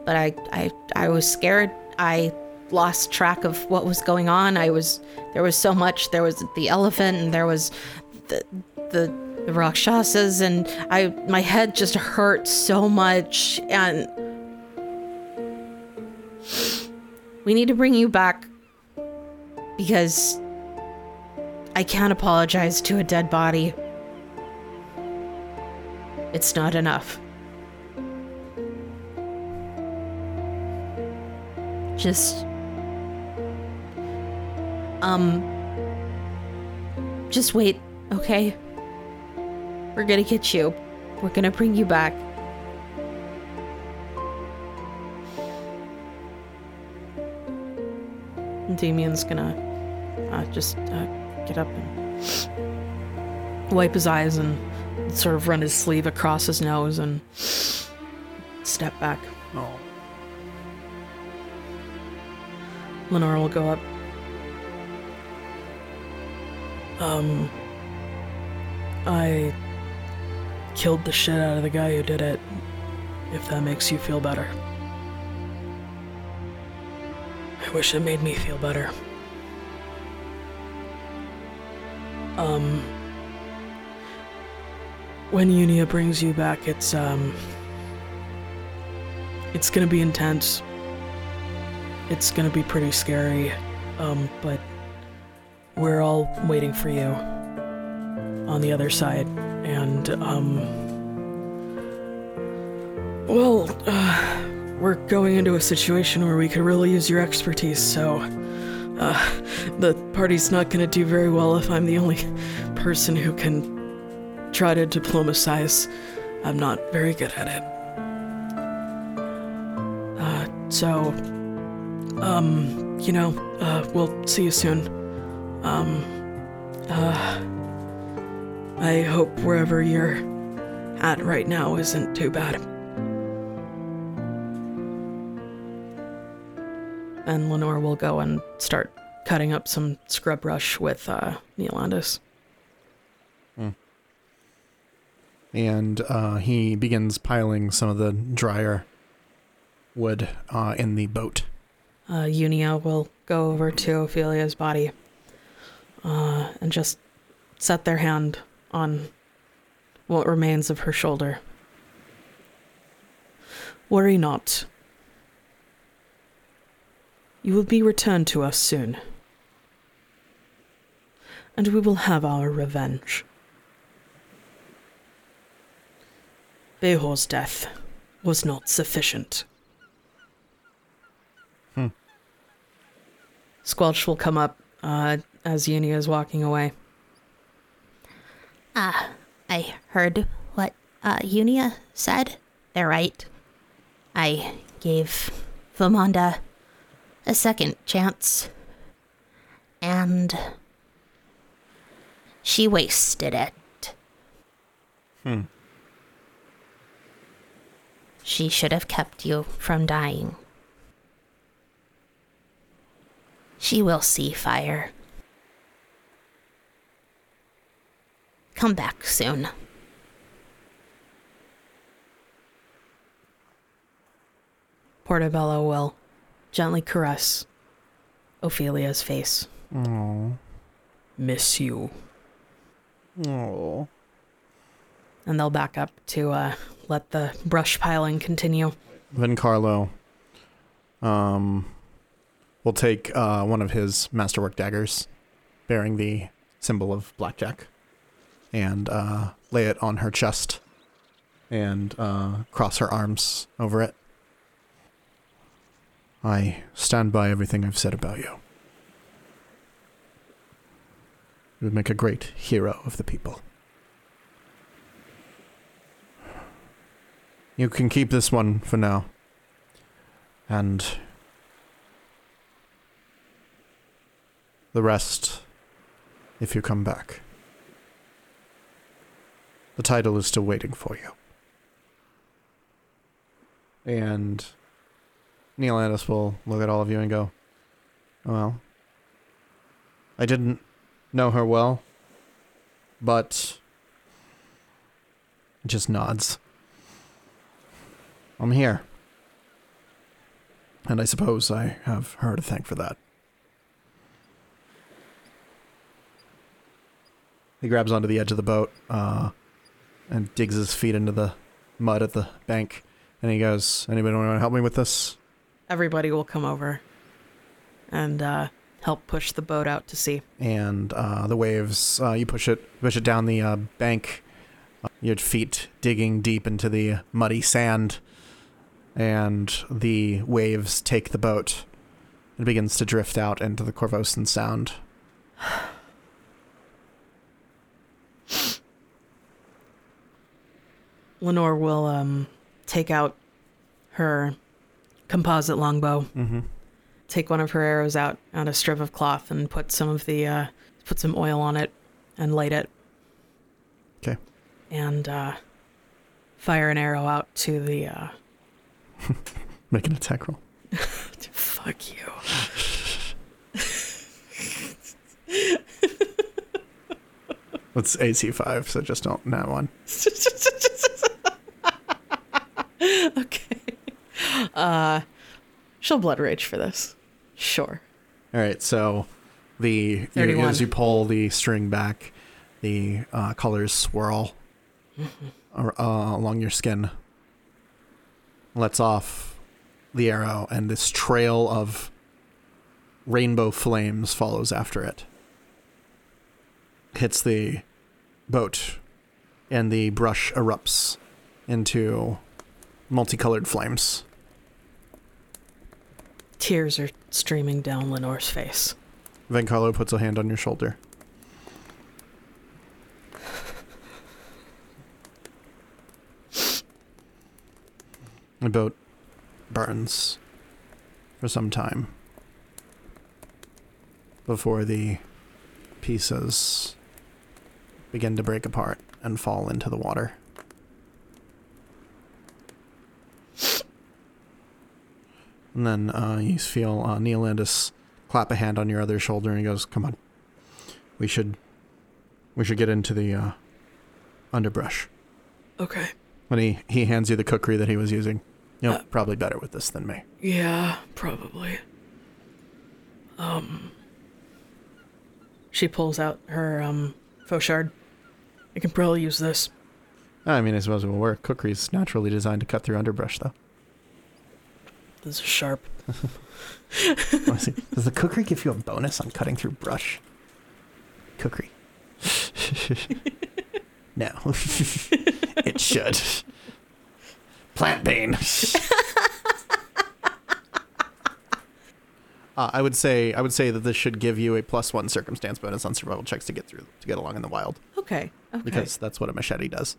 But I, I, I was scared. I lost track of what was going on. I was, there was so much. There was the elephant, and there was the, the, the Rakshasas, and I, my head just hurt so much. And We need to bring you back because I can't apologize to a dead body. It's not enough. Just. Um. Just wait, okay? We're gonna get you. We're gonna bring you back. Damien's gonna uh, just uh, get up and wipe his eyes and sort of run his sleeve across his nose and step back. Oh. Lenore will go up. Um, I killed the shit out of the guy who did it, if that makes you feel better. I wish it made me feel better. Um, when Unia brings you back, it's, um, it's gonna be intense. It's gonna be pretty scary, um, but we're all waiting for you on the other side. And, um, well, uh, we're going into a situation where we could really use your expertise, so, uh, the party's not gonna do very well if I'm the only person who can try to diplomatize. I'm not very good at it. Uh, so, um, you know, uh, we'll see you soon. Um, uh, I hope wherever you're at right now isn't too bad. And Lenore will go and start cutting up some scrub brush with uh, Neolandus. And uh, he begins piling some of the drier wood uh, in the boat. Uh, Unia will go over to Ophelia's body uh, and just set their hand on what remains of her shoulder. Worry not. You will be returned to us soon. And we will have our revenge. Behor's death was not sufficient. Squelch will come up uh, as Unia is walking away. Ah, I heard what uh, Unia said. They're right. I gave Vimanda a second chance. And she wasted it. Hmm. She should have kept you from dying. She will see fire. Come back soon. Portobello will gently caress Ophelia's face. Oh. Miss you. Oh. And they'll back up to uh, let the brush piling continue. Vencarlo um, will take uh, one of his masterwork daggers bearing the symbol of blackjack and uh, lay it on her chest and uh, cross her arms over it. I stand by everything I've said about you. You would make a great hero of the people. You can keep this one for now. And the rest if you come back. The title is still waiting for you. And Neolandus will look at all of you and go, Well, I didn't know her well, but just nods. I'm here. And I suppose I have her to thank for that. He grabs onto the edge of the boat uh, and digs his feet into the mud at the bank. And he goes, Anybody want to help me with this? Everybody will come over. and uh, help push the boat out to sea. and uh, the waves uh, you push it push it down the uh, bank uh, your feet digging deep into the muddy sand and the waves take the boat it begins to drift out into the Korvosan sound (sighs) (sighs) Lenore will um, take out her composite longbow, mm-hmm. take one of her arrows out on a strip of cloth, and put some of the uh, put some oil on it and light it. 'Kay. And uh, fire an arrow out to the. Uh, (laughs) make an attack roll (laughs) fuck you. (laughs) it's ac 5 so just don't not one (laughs) okay. Uh, she'll blood rage for this. Sure. all right so the you, 31. as you pull the string back the uh, colors swirl (laughs) ar- uh, along your skin lets off the arrow, and this trail of rainbow flames follows after it. Hits the boat, and the brush erupts into multicolored flames. Tears are streaming down Lenore's face. Vencarlo puts a hand on your shoulder. (sighs) The boat burns for some time before the pieces begin to break apart and fall into the water. And then uh, you feel uh, Neolandus clap a hand on your other shoulder and he goes, "Come on, we should, we should get into the uh, underbrush." Okay. When he he hands you the kukri that he was using, you're Uh, probably better with this than me. Yeah, probably. Um. She pulls out her um fauchard. I can probably use this. I mean, I suppose it will work. Kukri's naturally designed to cut through underbrush, though. This is sharp. (laughs) Does the kukri give you a bonus on cutting through brush? Kukri. (laughs) no. (laughs) it should. Plant bane. Uh, I would say I would say that this should give you a plus one circumstance bonus on survival checks to get through to get along in the wild Okay. Okay. because that's what a machete does.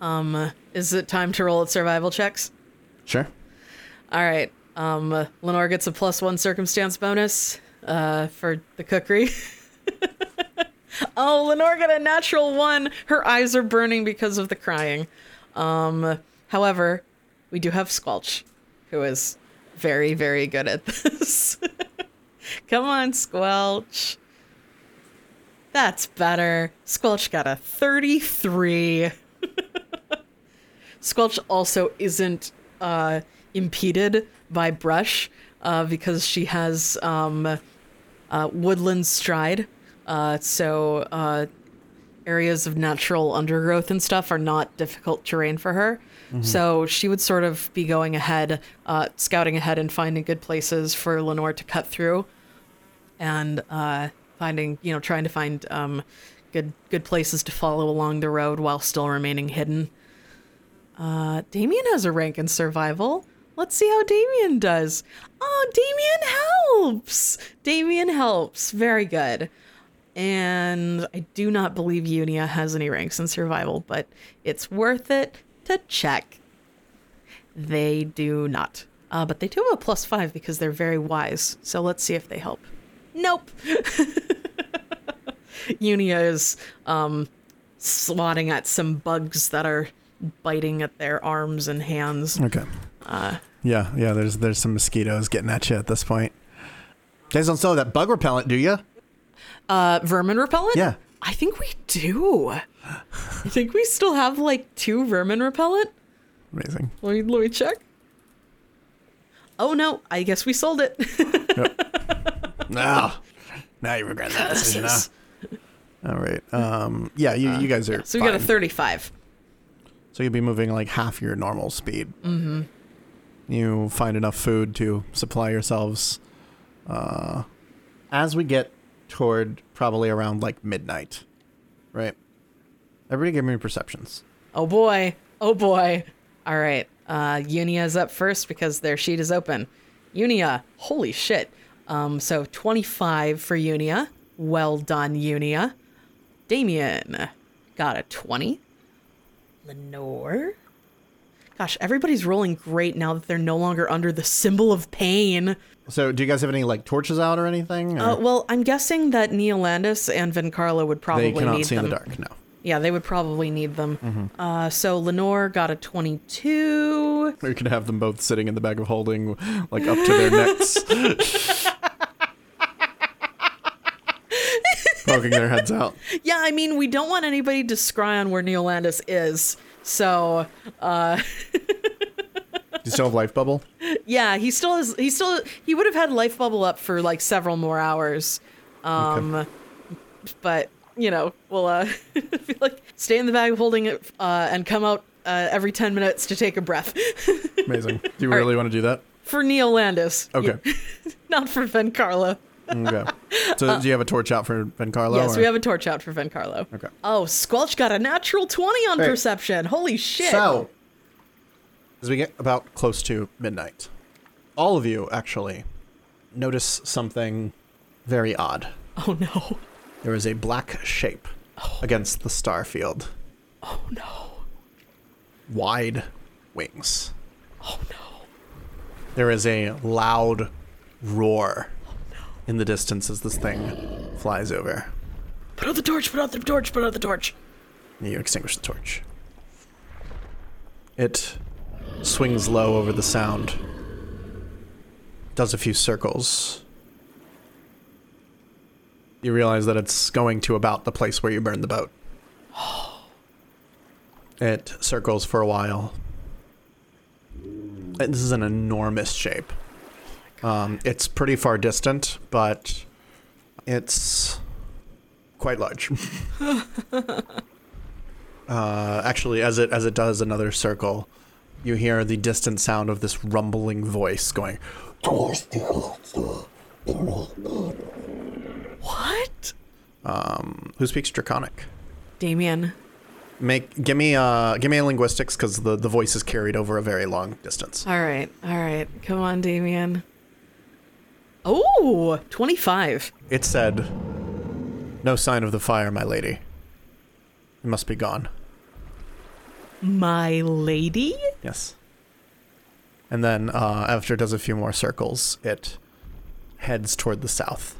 um, is it time to roll at survival checks? Sure. All right. Um, uh, Lenore gets a plus one circumstance bonus uh, for the kukri. (laughs) oh, Lenore got a natural one. Her eyes are burning because of the crying. Um, however, we do have Squelch, who is very, very good at (laughs) this. (laughs) Come on, Squelch. That's better. Squelch got a 33. Squelch also isn't uh, impeded by brush uh, because she has um, uh, woodland stride. Uh, so uh, areas of natural undergrowth and stuff are not difficult terrain for her. So she would sort of be going ahead, uh, scouting ahead and finding good places for Lenore to cut through and uh, finding, you know, trying to find um, good good places to follow along the road while still remaining hidden. Uh, Damien has a rank in survival. Let's see how Damien does. Oh, Damien helps. Damien helps. Very good. And I do not believe Unia has any ranks in survival, but it's worth it to check. They do not. Uh, but they do have a plus five because they're very wise. So let's see if they help. Nope. (laughs) Unia is um, swatting at some bugs that are biting at their arms and hands. Okay. Uh, Yeah, yeah. There's there's some mosquitoes getting at you at this point. You guys don't sell that bug repellent, do you? uh, vermin repellent? Yeah. I think we do. I think we still have like two vermin repellent. Amazing. Let me, let me check. Oh no, I guess we sold it. (laughs) No. Now you regret that decision, huh? All right. Um. Yeah. You, you guys are. so we got a 35. So you'd be moving like half your normal speed. Mm-hmm. You find enough food to supply yourselves uh, as we get toward probably around like midnight, right? Everybody give me perceptions. Oh boy. Oh boy. All right. Uh, Unia is up first because their sheet is open. Unia, holy shit. Um, so 25 for Unia. Well done, Unia. Damien got a 20. Lenore. Gosh, everybody's rolling great now that they're no longer under the symbol of pain. So, do you guys have any like torches out or anything? or- Uh, well, I'm guessing that Neolandus and Vencarlo would probably they cannot need see them. in the dark. No. Yeah, they would probably need them. Mm-hmm. Uh, so Lenore got a 22. (laughs) We could have them both sitting in the bag of holding, like up to their necks, (laughs) poking their heads out. Yeah, I mean, we don't want anybody to scry on where Neolandus is. So, uh, Do you still have life bubble? (laughs) yeah, he still has, he still, he would have had life bubble up for like several more hours. Um, but, you know, we'll, uh, (laughs) feel like stay in the bag holding it, uh, and come out, uh, every 10 minutes to take a breath Amazing. (laughs) Do you really want to do that? for Neolandus? Okay. Not for Vencarlo. Okay. (laughs) So, uh, do you have a torch out for Vencarlo? Yes, or- we have a torch out for Vencarlo. Okay. Oh, Squelch got a natural 20 on Great. perception. Holy shit. So, as we get about close to midnight, all of you actually notice something very odd. oh no. There is a black shape oh. against the star field. Oh no. Wide wings. Oh no. There is a loud roar in the distance as this thing flies over. Put out the torch, put out the torch, put out the torch. You extinguish the torch. It swings low over the sound, does a few circles. You realize that it's going to about the place where you burned the boat. Oh. It circles for a while. This is an enormous shape. Um, it's pretty far distant, but it's quite large. (laughs) uh, actually, as it as it does another circle, you hear the distant sound of this rumbling voice going. What? Um, who speaks Draconic? Damien. Make give me uh give me a linguistics because the the voice is carried over a very long distance. All right, all right. Come on, Damien. Oh, 25. It said, "No sign of the fire, my lady. It must be gone." My lady? Yes. And then uh, after it does a few more circles, it heads toward the south,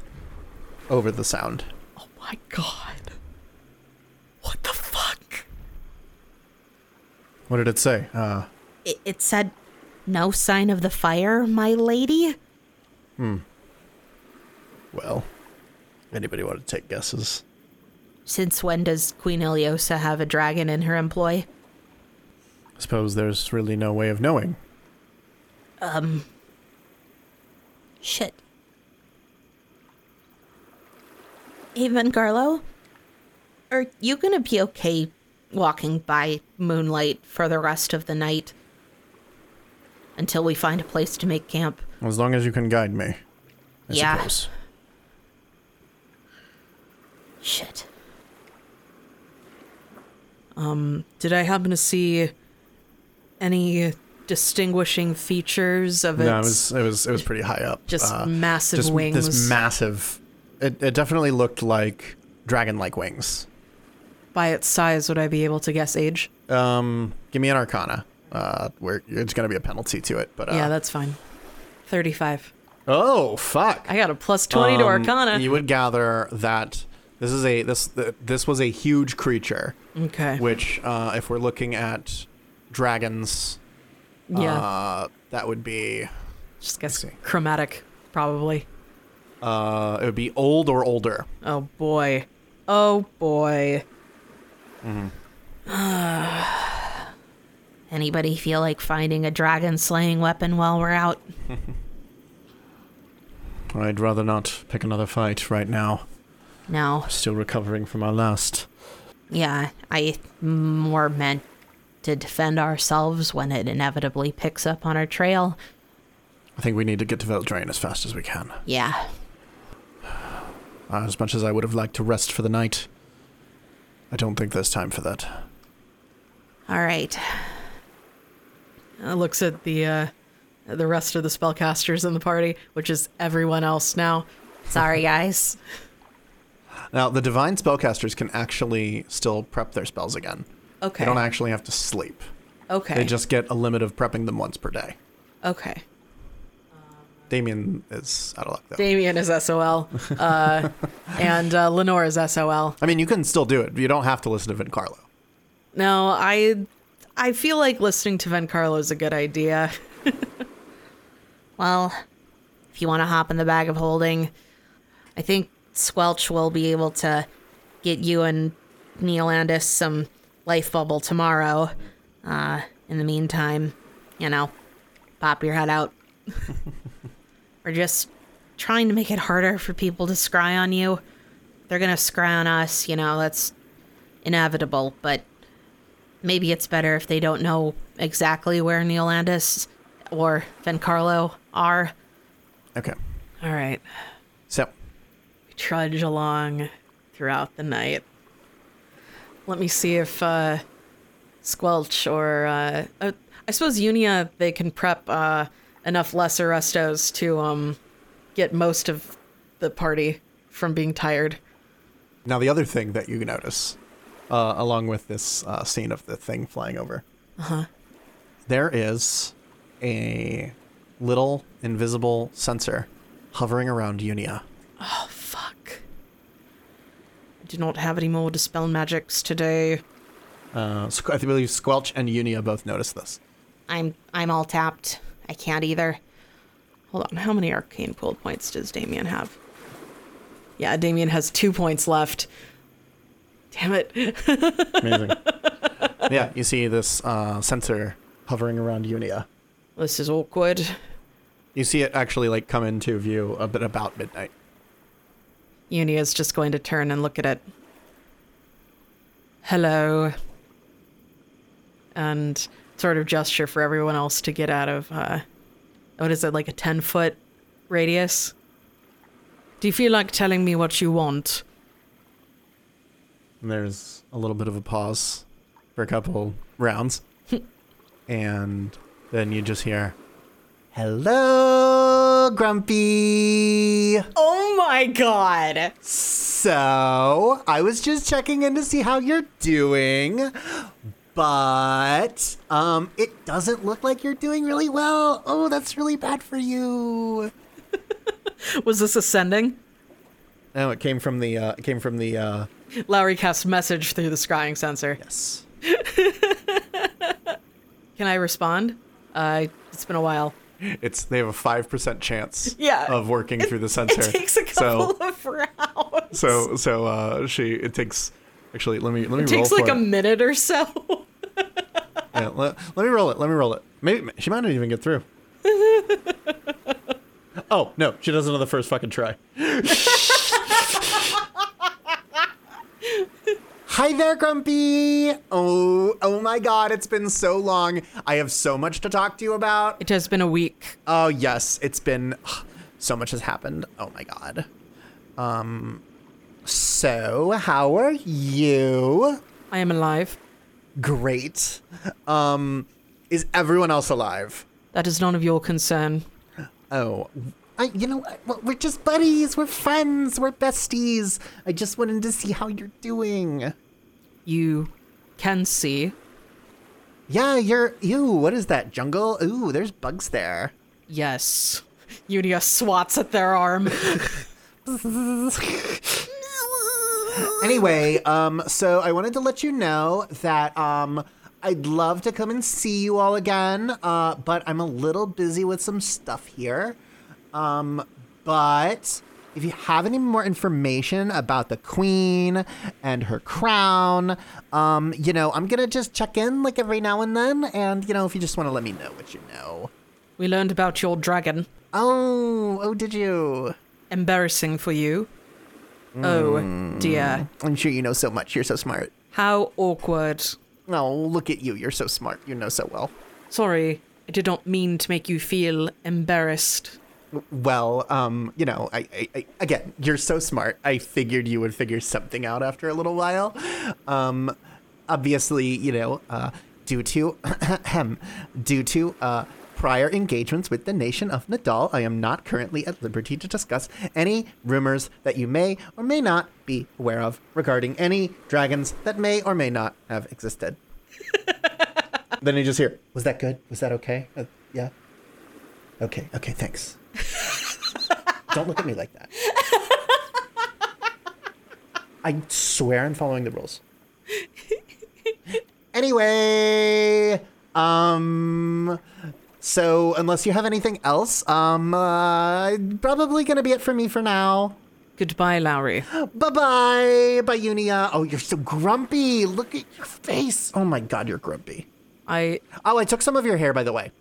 over the sound. Oh my god. What the fuck? What did it say? Uh, It, it said, no sign of the fire, my lady? Well, anybody want to take guesses? Since when does Queen Ileosa have a dragon in her employ? I suppose there's really no way of knowing. Um. Shit. Even Garlo? Are you gonna be okay walking by moonlight for the rest of the night? Until we find a place to make camp? As long as you can guide me. I Yeah. suppose. Shit. Um, Did I happen to see any distinguishing features of its No, it was it was it was pretty high up. just Uh, massive just wings? This massive. It it definitely looked like dragon-like wings. By its size, would I be able to guess age? Um, give me an Arcana. Uh, where it's gonna be a penalty to it, but uh, yeah, that's fine. 35. Oh fuck! I got a plus 20 to Um, Arcana. You would gather that this is a this this was a huge creature, okay. which uh, if we're looking at dragons, yeah. uh, that would be just guess chromatic, probably. uh, it would be old or older. Oh boy. Oh boy. (sighs) Anybody feel like finding a dragon slaying weapon while we're out? (laughs) I'd rather not pick another fight right now. No. Still recovering from our last. Yeah, I more meant to defend ourselves when it inevitably picks up on our trail. I think we need to get to Veldraine as fast as we can. Yeah. Uh, as much as I would have liked to rest for the night, I don't think there's time for that. All right. Uh, looks at the uh, the rest of the spellcasters in the party, which is everyone else now. Sorry, guys. (laughs) Now, the divine spellcasters can actually still prep their spells again. Okay. They don't actually have to sleep. okay. They just get a limit of prepping them once per day. okay. Damien is out of luck though. Damien is SOL, uh, (laughs) and uh, Lenore is SOL. I mean, you can still do it. You don't have to listen to Vencarlo. No, I I feel like listening to Vencarlo is a good idea. (laughs) Well, if you want to hop in the bag of holding, I think Squelch will be able to get you and Neolandus some life bubble tomorrow. Uh, in the meantime, you know, pop your head out. (laughs) We're just trying to make it harder for people to scry on you. They're gonna scry on us, you know, that's inevitable, but maybe it's better if they don't know exactly where Neil Neolandus or Vencarlo are. Okay. All right. Trudge along throughout the night. Let me see if uh, Squelch or uh, uh, I suppose Unia they can prep uh, enough lesser restos to um, get most of the party from being tired. now the other thing that you notice, uh, along with this uh, scene of the thing flying over, uh-huh. there is a little invisible sensor hovering around Unia. Fuck. I do not have any more dispel magics today. Uh, I believe Squelch and Unia both noticed this. I'm I'm all tapped. I can't either. Hold on, how many arcane pool points does Damien have? Yeah, Damien has two points left. Damn it. (laughs) Amazing. yeah, you see this uh, sensor hovering around Unia. This is awkward. You see it actually like come into view a bit about midnight. Uni is just going to turn and look at it. Hello. And sort of gesture for everyone else to get out of, uh, what is it, like a 10 foot radius? Do you feel like telling me what you want? And there's a little bit of a pause for a couple rounds. (laughs) and then you just hear, Hello, Grumpy. Oh my god! So, I was just checking in to see how you're doing. But um it doesn't look like you're doing really well. Oh, that's really bad for you. (laughs) Was this a sending? No, it came from the uh it came from the uh Lowry casts message through the scrying sensor. yes. (laughs) Can I respond? Uh, it's been a while. It's they have a 5% chance Yeah. of working through the sensor. (laughs) It takes a so couple of rounds. So so uh she it takes actually let me let me roll it takes like for a minute or so. (laughs) Yeah, let, let me roll it. Let me roll it. Maybe she might not even get through. (laughs) oh no, she does it on the first fucking try. Hi there, Grumpy. Oh, oh my God, it's been so long. I have so much to talk to you about. it has been a week. Oh yes, it's been so much has happened. Oh my God. Um. So, how are you? I am alive. Great. Um, is everyone else alive? That is none of your concern. Oh, I, you know, we're just buddies. We're friends. We're besties. I just wanted to see how you're doing. You can see. Yeah, you're. Ew, what is that jungle? Ooh, there's bugs there. Yes. Unia swats at their arm. (laughs) Anyway, um, so I wanted to let you know that um, I'd love to come and see you all again, uh, but I'm a little busy with some stuff here. Um, but if you have any more information about the queen and her crown, um, you know, I'm gonna just check in like every now and then, and you know, if you just want to let me know what you know. We learned about your dragon. Oh, oh, did you? Embarrassing for you. Oh, dear. I'm sure you know so much. You're so smart. How awkward. Oh, look at you. You're so smart. You know so well. Sorry. I did not mean to make you feel embarrassed. Well, um, you know, I, I, I again, you're so smart. I figured you would figure something out after a little while. Um, obviously, you know, uh, due to (clears throat) due to uh, prior engagements with the nation of Nidal, I am not currently at liberty to discuss any rumors that you may or may not be aware of regarding any dragons that may or may not have existed. (laughs) then you just hear, "Was that good? Was that okay? Uh, yeah." Okay. Okay. Thanks. Don't look at me like that. I swear I'm following the rules. anyway, um so unless you have anything else, um uh, probably going to be it for me for now. Goodbye, Lowry. Bye-bye. Bye Unia. Oh, you're so grumpy. Look at your face. Oh my god, you're grumpy. I. Oh, I took some of your hair by the way.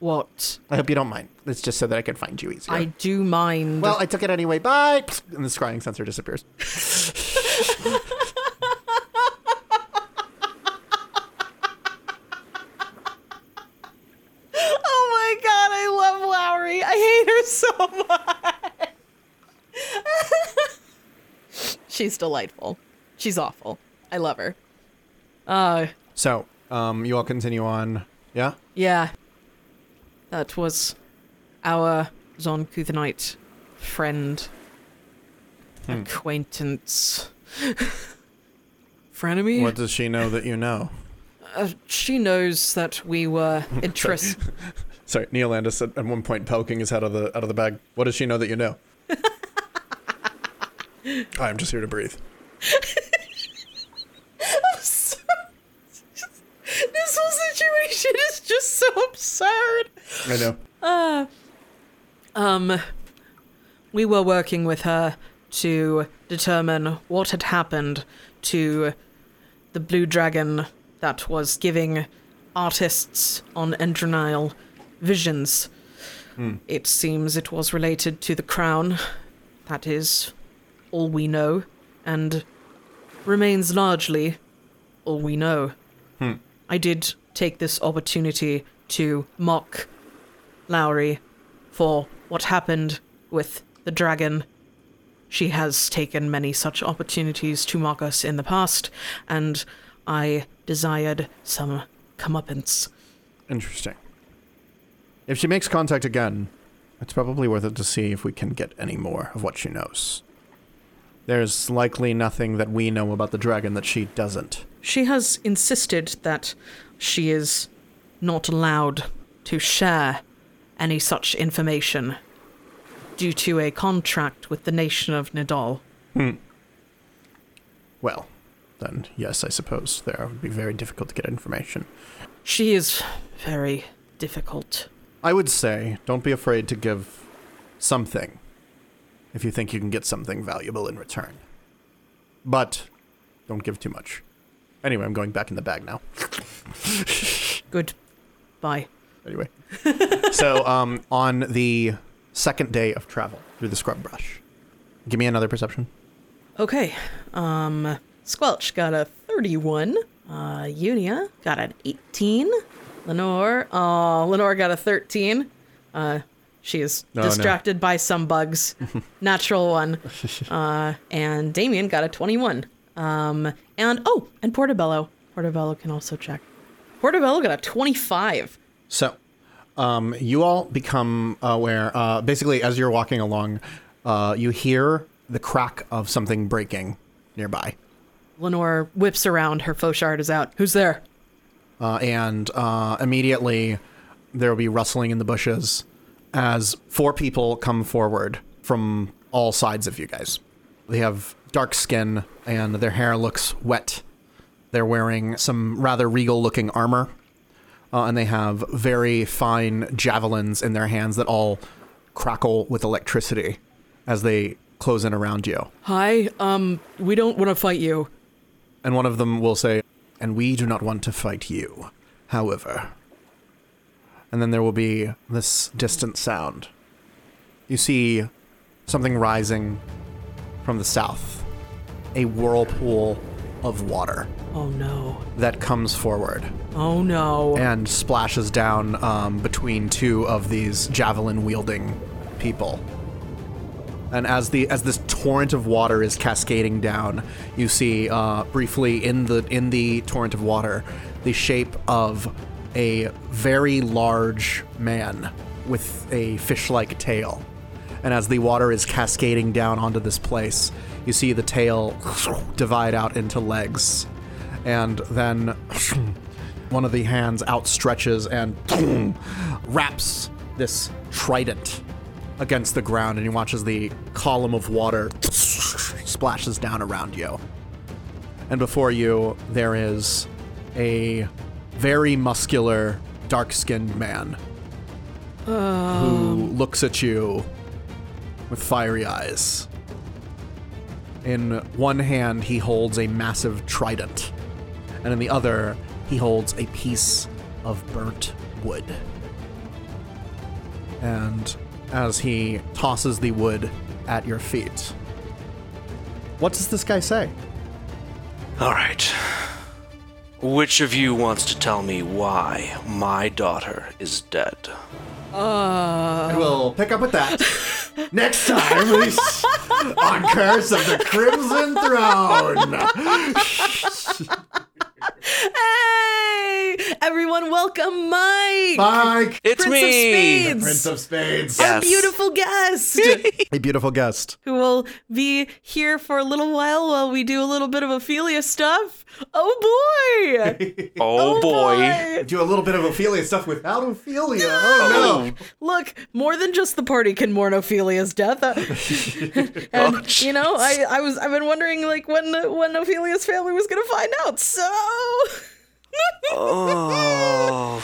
What? I hope you don't mind. It's just so that I can find you easier. I do mind. Well, I took it anyway. Bye. And the scrying sensor disappears. (laughs) Oh my god, I love Lowry. I hate her so much. (laughs) She's delightful. She's awful. I love her. uh, So, um, you all continue on. Yeah? yeah. That was our Zon-Kuthonite friend, acquaintance, (laughs) frenemy. What does she know that you know? Uh, she knows that we were (laughs) interested. (laughs) Sorry, Neolandus at, at one point poking his head out of the out of the bag. What does she know that you know? I'm just here to breathe. This (laughs) situation is just so absurd. I know. Uh, um, we were working with her to determine what had happened to the blue dragon that was giving artists on Endronile visions. Hmm. It seems it was related to the crown. That is all we know, and remains largely all we know. Hmm. I did take this opportunity to mock Lowry for what happened with the dragon. She has taken many such opportunities to mock us in the past, and I desired some comeuppance. Interesting. If she makes contact again, it's probably worth it to see if we can get any more of what she knows. There's likely nothing that we know about the dragon that she doesn't. She has insisted that she is not allowed to share any such information due to a contract with the nation of Nidal. Hmm. Well, then, yes, I suppose there would be very difficult to get information. She is very difficult. I would say don't be afraid to give something if you think you can get something valuable in return. But don't give too much. Anyway, I'm going back in the bag now. Good. Bye. Anyway. so, um, on the second day of travel through the scrub brush, give me another perception. Okay. Um, Squelch got a 31. Uh, Unia got an 18. Lenore, oh, Lenore got a 13. Uh, she is Oh, no. distracted by some bugs. (laughs) Natural one. Uh, and Damien got a 21. Um, and oh, and Portobello. Portobello can also check. Portobello got a 25. So, um, you all become aware. Uh, basically, as you're walking along, uh, you hear the crack of something breaking nearby. Lenore whips around. Her fauchard is out. Who's there? uh, and uh, immediately there will be rustling in the bushes as four people come forward from all sides of you guys. They have dark skin and their hair looks wet. They're wearing some rather regal looking armor, uh, and they have very fine javelins in their hands that all crackle with electricity as they close in around you. Hi. Um, we don't want to fight you. And one of them will say, And we do not want to fight you, however. And then there will be this distant sound. You see something rising from the south, a whirlpool of water Oh no. that comes forward Oh no. and splashes down um, between two of these javelin wielding people. And as the as this torrent of water is cascading down, you see uh, briefly in the in the torrent of water the shape of a very large man with a fish-like tail. And as the water is cascading down onto this place, you see the tail divide out into legs, and then one of the hands outstretches and wraps this trident against the ground, and you watch as the column of water splashes down around you. And before you, there is a very muscular, dark skinned man who um. looks at you with fiery eyes. In one hand, he holds a massive trident, and in the other, he holds a piece of burnt wood. And as he tosses the wood at your feet, what does this guy say? All right. Which of you wants to tell me why my daughter is dead? And we'll pick up with that next time on Curse of the Crimson Throne. (laughs) hey! Everyone welcome Mike! Mike, It's Prince me. of Spades! Prince of Spades, Our Yes. beautiful guest! (laughs) a beautiful guest. who will be here for a little while while we do a little bit of Ophelia stuff. Oh boy! (laughs) Oh, boy. Do a little bit of Ophelia stuff without Ophelia. Oh Look, more than just the party can mourn Ophelia's death. Uh, (laughs) and Oh, you know, I, I was I've been wondering like when when Ophelia's family was gonna find out. So (laughs) (laughs) Oh,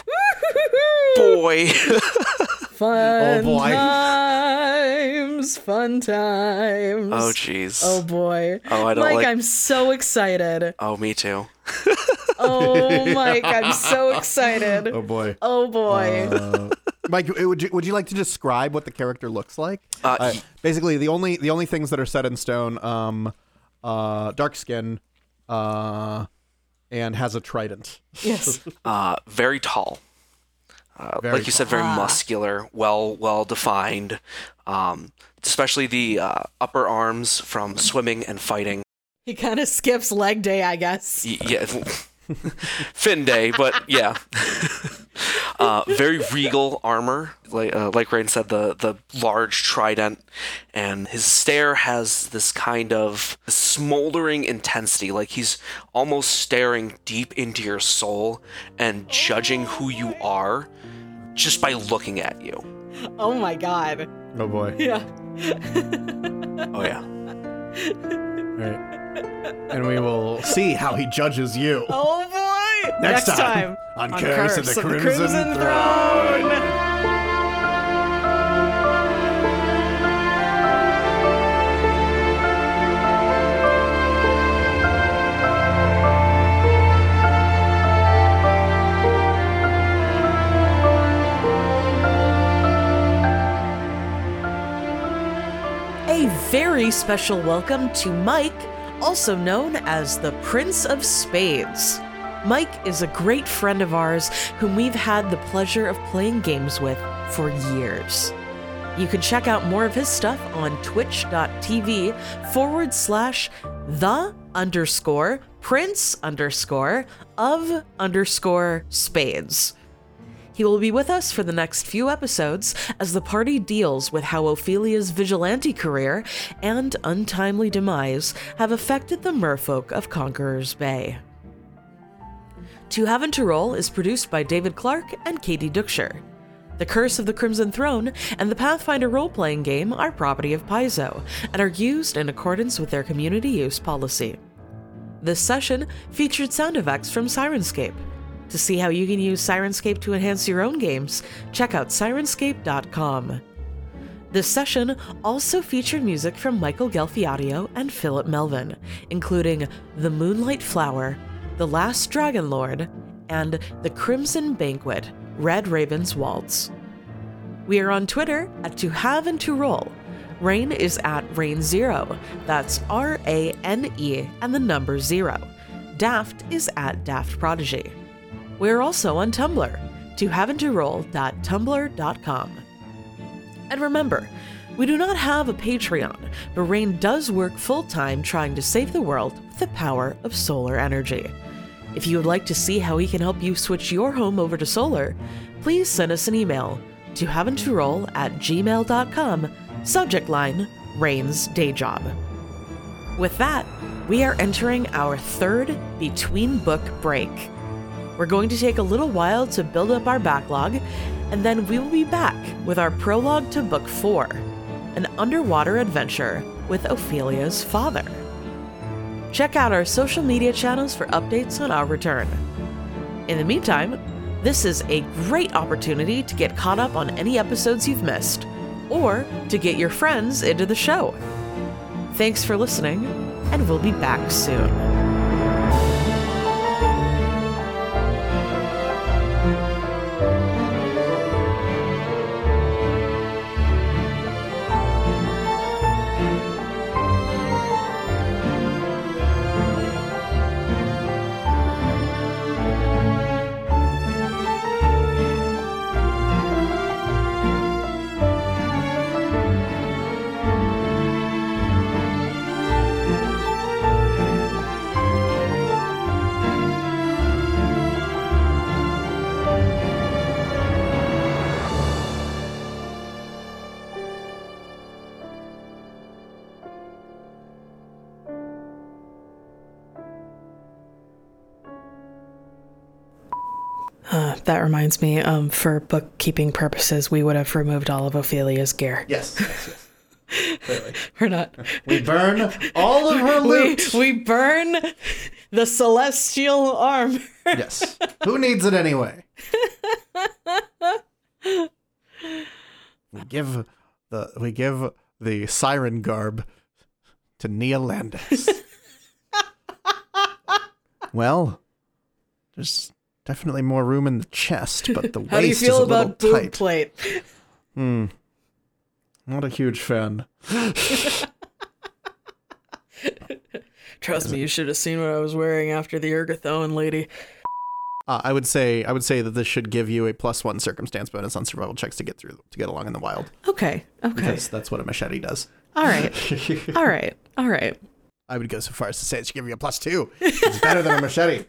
boy. fun Oh, boy. times, fun times. oh, jeez. Oh boy. Oh, I don't Mike, like- I'm so excited. Oh, me too. (laughs) Oh, Mike, I'm so excited. Oh boy. Oh boy. Uh, Mike, would you would you like to describe what the character looks like? Uh, y- basically, the only the only things that are set in stone, um, uh, dark skin, uh, and has a trident. yes. (laughs) Uh, very tall. Uh, Very like you said, very muscular, well, well defined. Um, especially the uh, upper arms from swimming and fighting. He kind of skips leg day, I guess. Y- yeah, (laughs) fin day, but yeah. (laughs) uh, very regal armor, like uh, like Rain said, the the large trident, and his stare has this kind of smoldering intensity, like he's almost staring deep into your soul and judging who you are just by looking at you. Oh my god. Oh boy. Yeah. Oh yeah. (laughs) Right. And we will see how he judges you. Oh boy. Next time on Curse of the Crimson Crimson Throne. A very special welcome to Mike, also known as the Prince of Spades. Mike is a great friend of ours whom we've had the pleasure of playing games with for years. You can check out more of his stuff on twitch.tv forward slash the underscore prince underscore of underscore spades. He will be with us for the next few episodes as the party deals with how Ophelia's vigilante career and untimely demise have affected the merfolk of Conqueror's Bay. To Have and to Roll is produced by David Clark and Katie Ducksher. The Curse of the Crimson Throne and the Pathfinder role playing game are property of Paizo and are used in accordance with their community use policy. This session featured sound effects from Syrinscape. To see how you can use Syrinscape to enhance your own games, check out syrinscape.com. This session also featured music from Michael Gelfiadio and Philip Melvin, including The Moonlight Flower, The Last Dragon Lord, and The Crimson Banquet, Red Raven's Waltz. We are on Twitter at To Have and To Roll. Rain is at Rain Zero. That's R A N E and the number zero. Daft is at Daft Prodigy. We're also on Tumblr, to haveandtoroll.tumblr.com. And remember, we do not have a Patreon, but Rain does work full time trying to save the world with the power of solar energy. If you would like to see how he can help you switch your home over to solar, please send us an email to haveandtoroll at gmail.com, subject line Rain's Day Job. With that, we are entering our third between book break. We're going to take a little while to build up our backlog, and then we will be back with our prologue to Book 4 An Underwater Adventure with Ophelia's Father. Check out our social media channels for updates on our return. In the meantime, this is a great opportunity to get caught up on any episodes you've missed, or to get your friends into the show. Thanks for listening, and we'll be back soon. That reminds me, um, for bookkeeping purposes, we would have removed all of Ophelia's gear. Yes. yes, yes. Clearly. (laughs) We're not. We burn all of her We, loot. we burn the celestial armor. yes. Who needs it anyway? we give the we give the siren garb to Neolandus. (laughs) well, there's definitely more room in the chest, but the waist (laughs) How do you feel is a little about boob tight. plate? Hmm. Not a huge fan. (laughs) Trust me, you should have seen what I was wearing after the Urgathoan lady. Uh, I would say I would say that this should give you a plus one circumstance bonus on survival checks to get through to get along in the wild Okay, okay. because that's what a machete does. All right, (laughs) all right, all right. I would go so far as to say it should give you a plus two. It's better than a machete.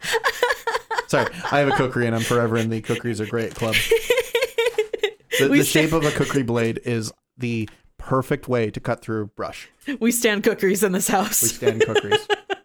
Sorry, I have a kukri and I'm forever in the kukris are great club. The, the shape of a kukri blade is the perfect way to cut through brush. We stand kukris in this house. We stand kukris. (laughs)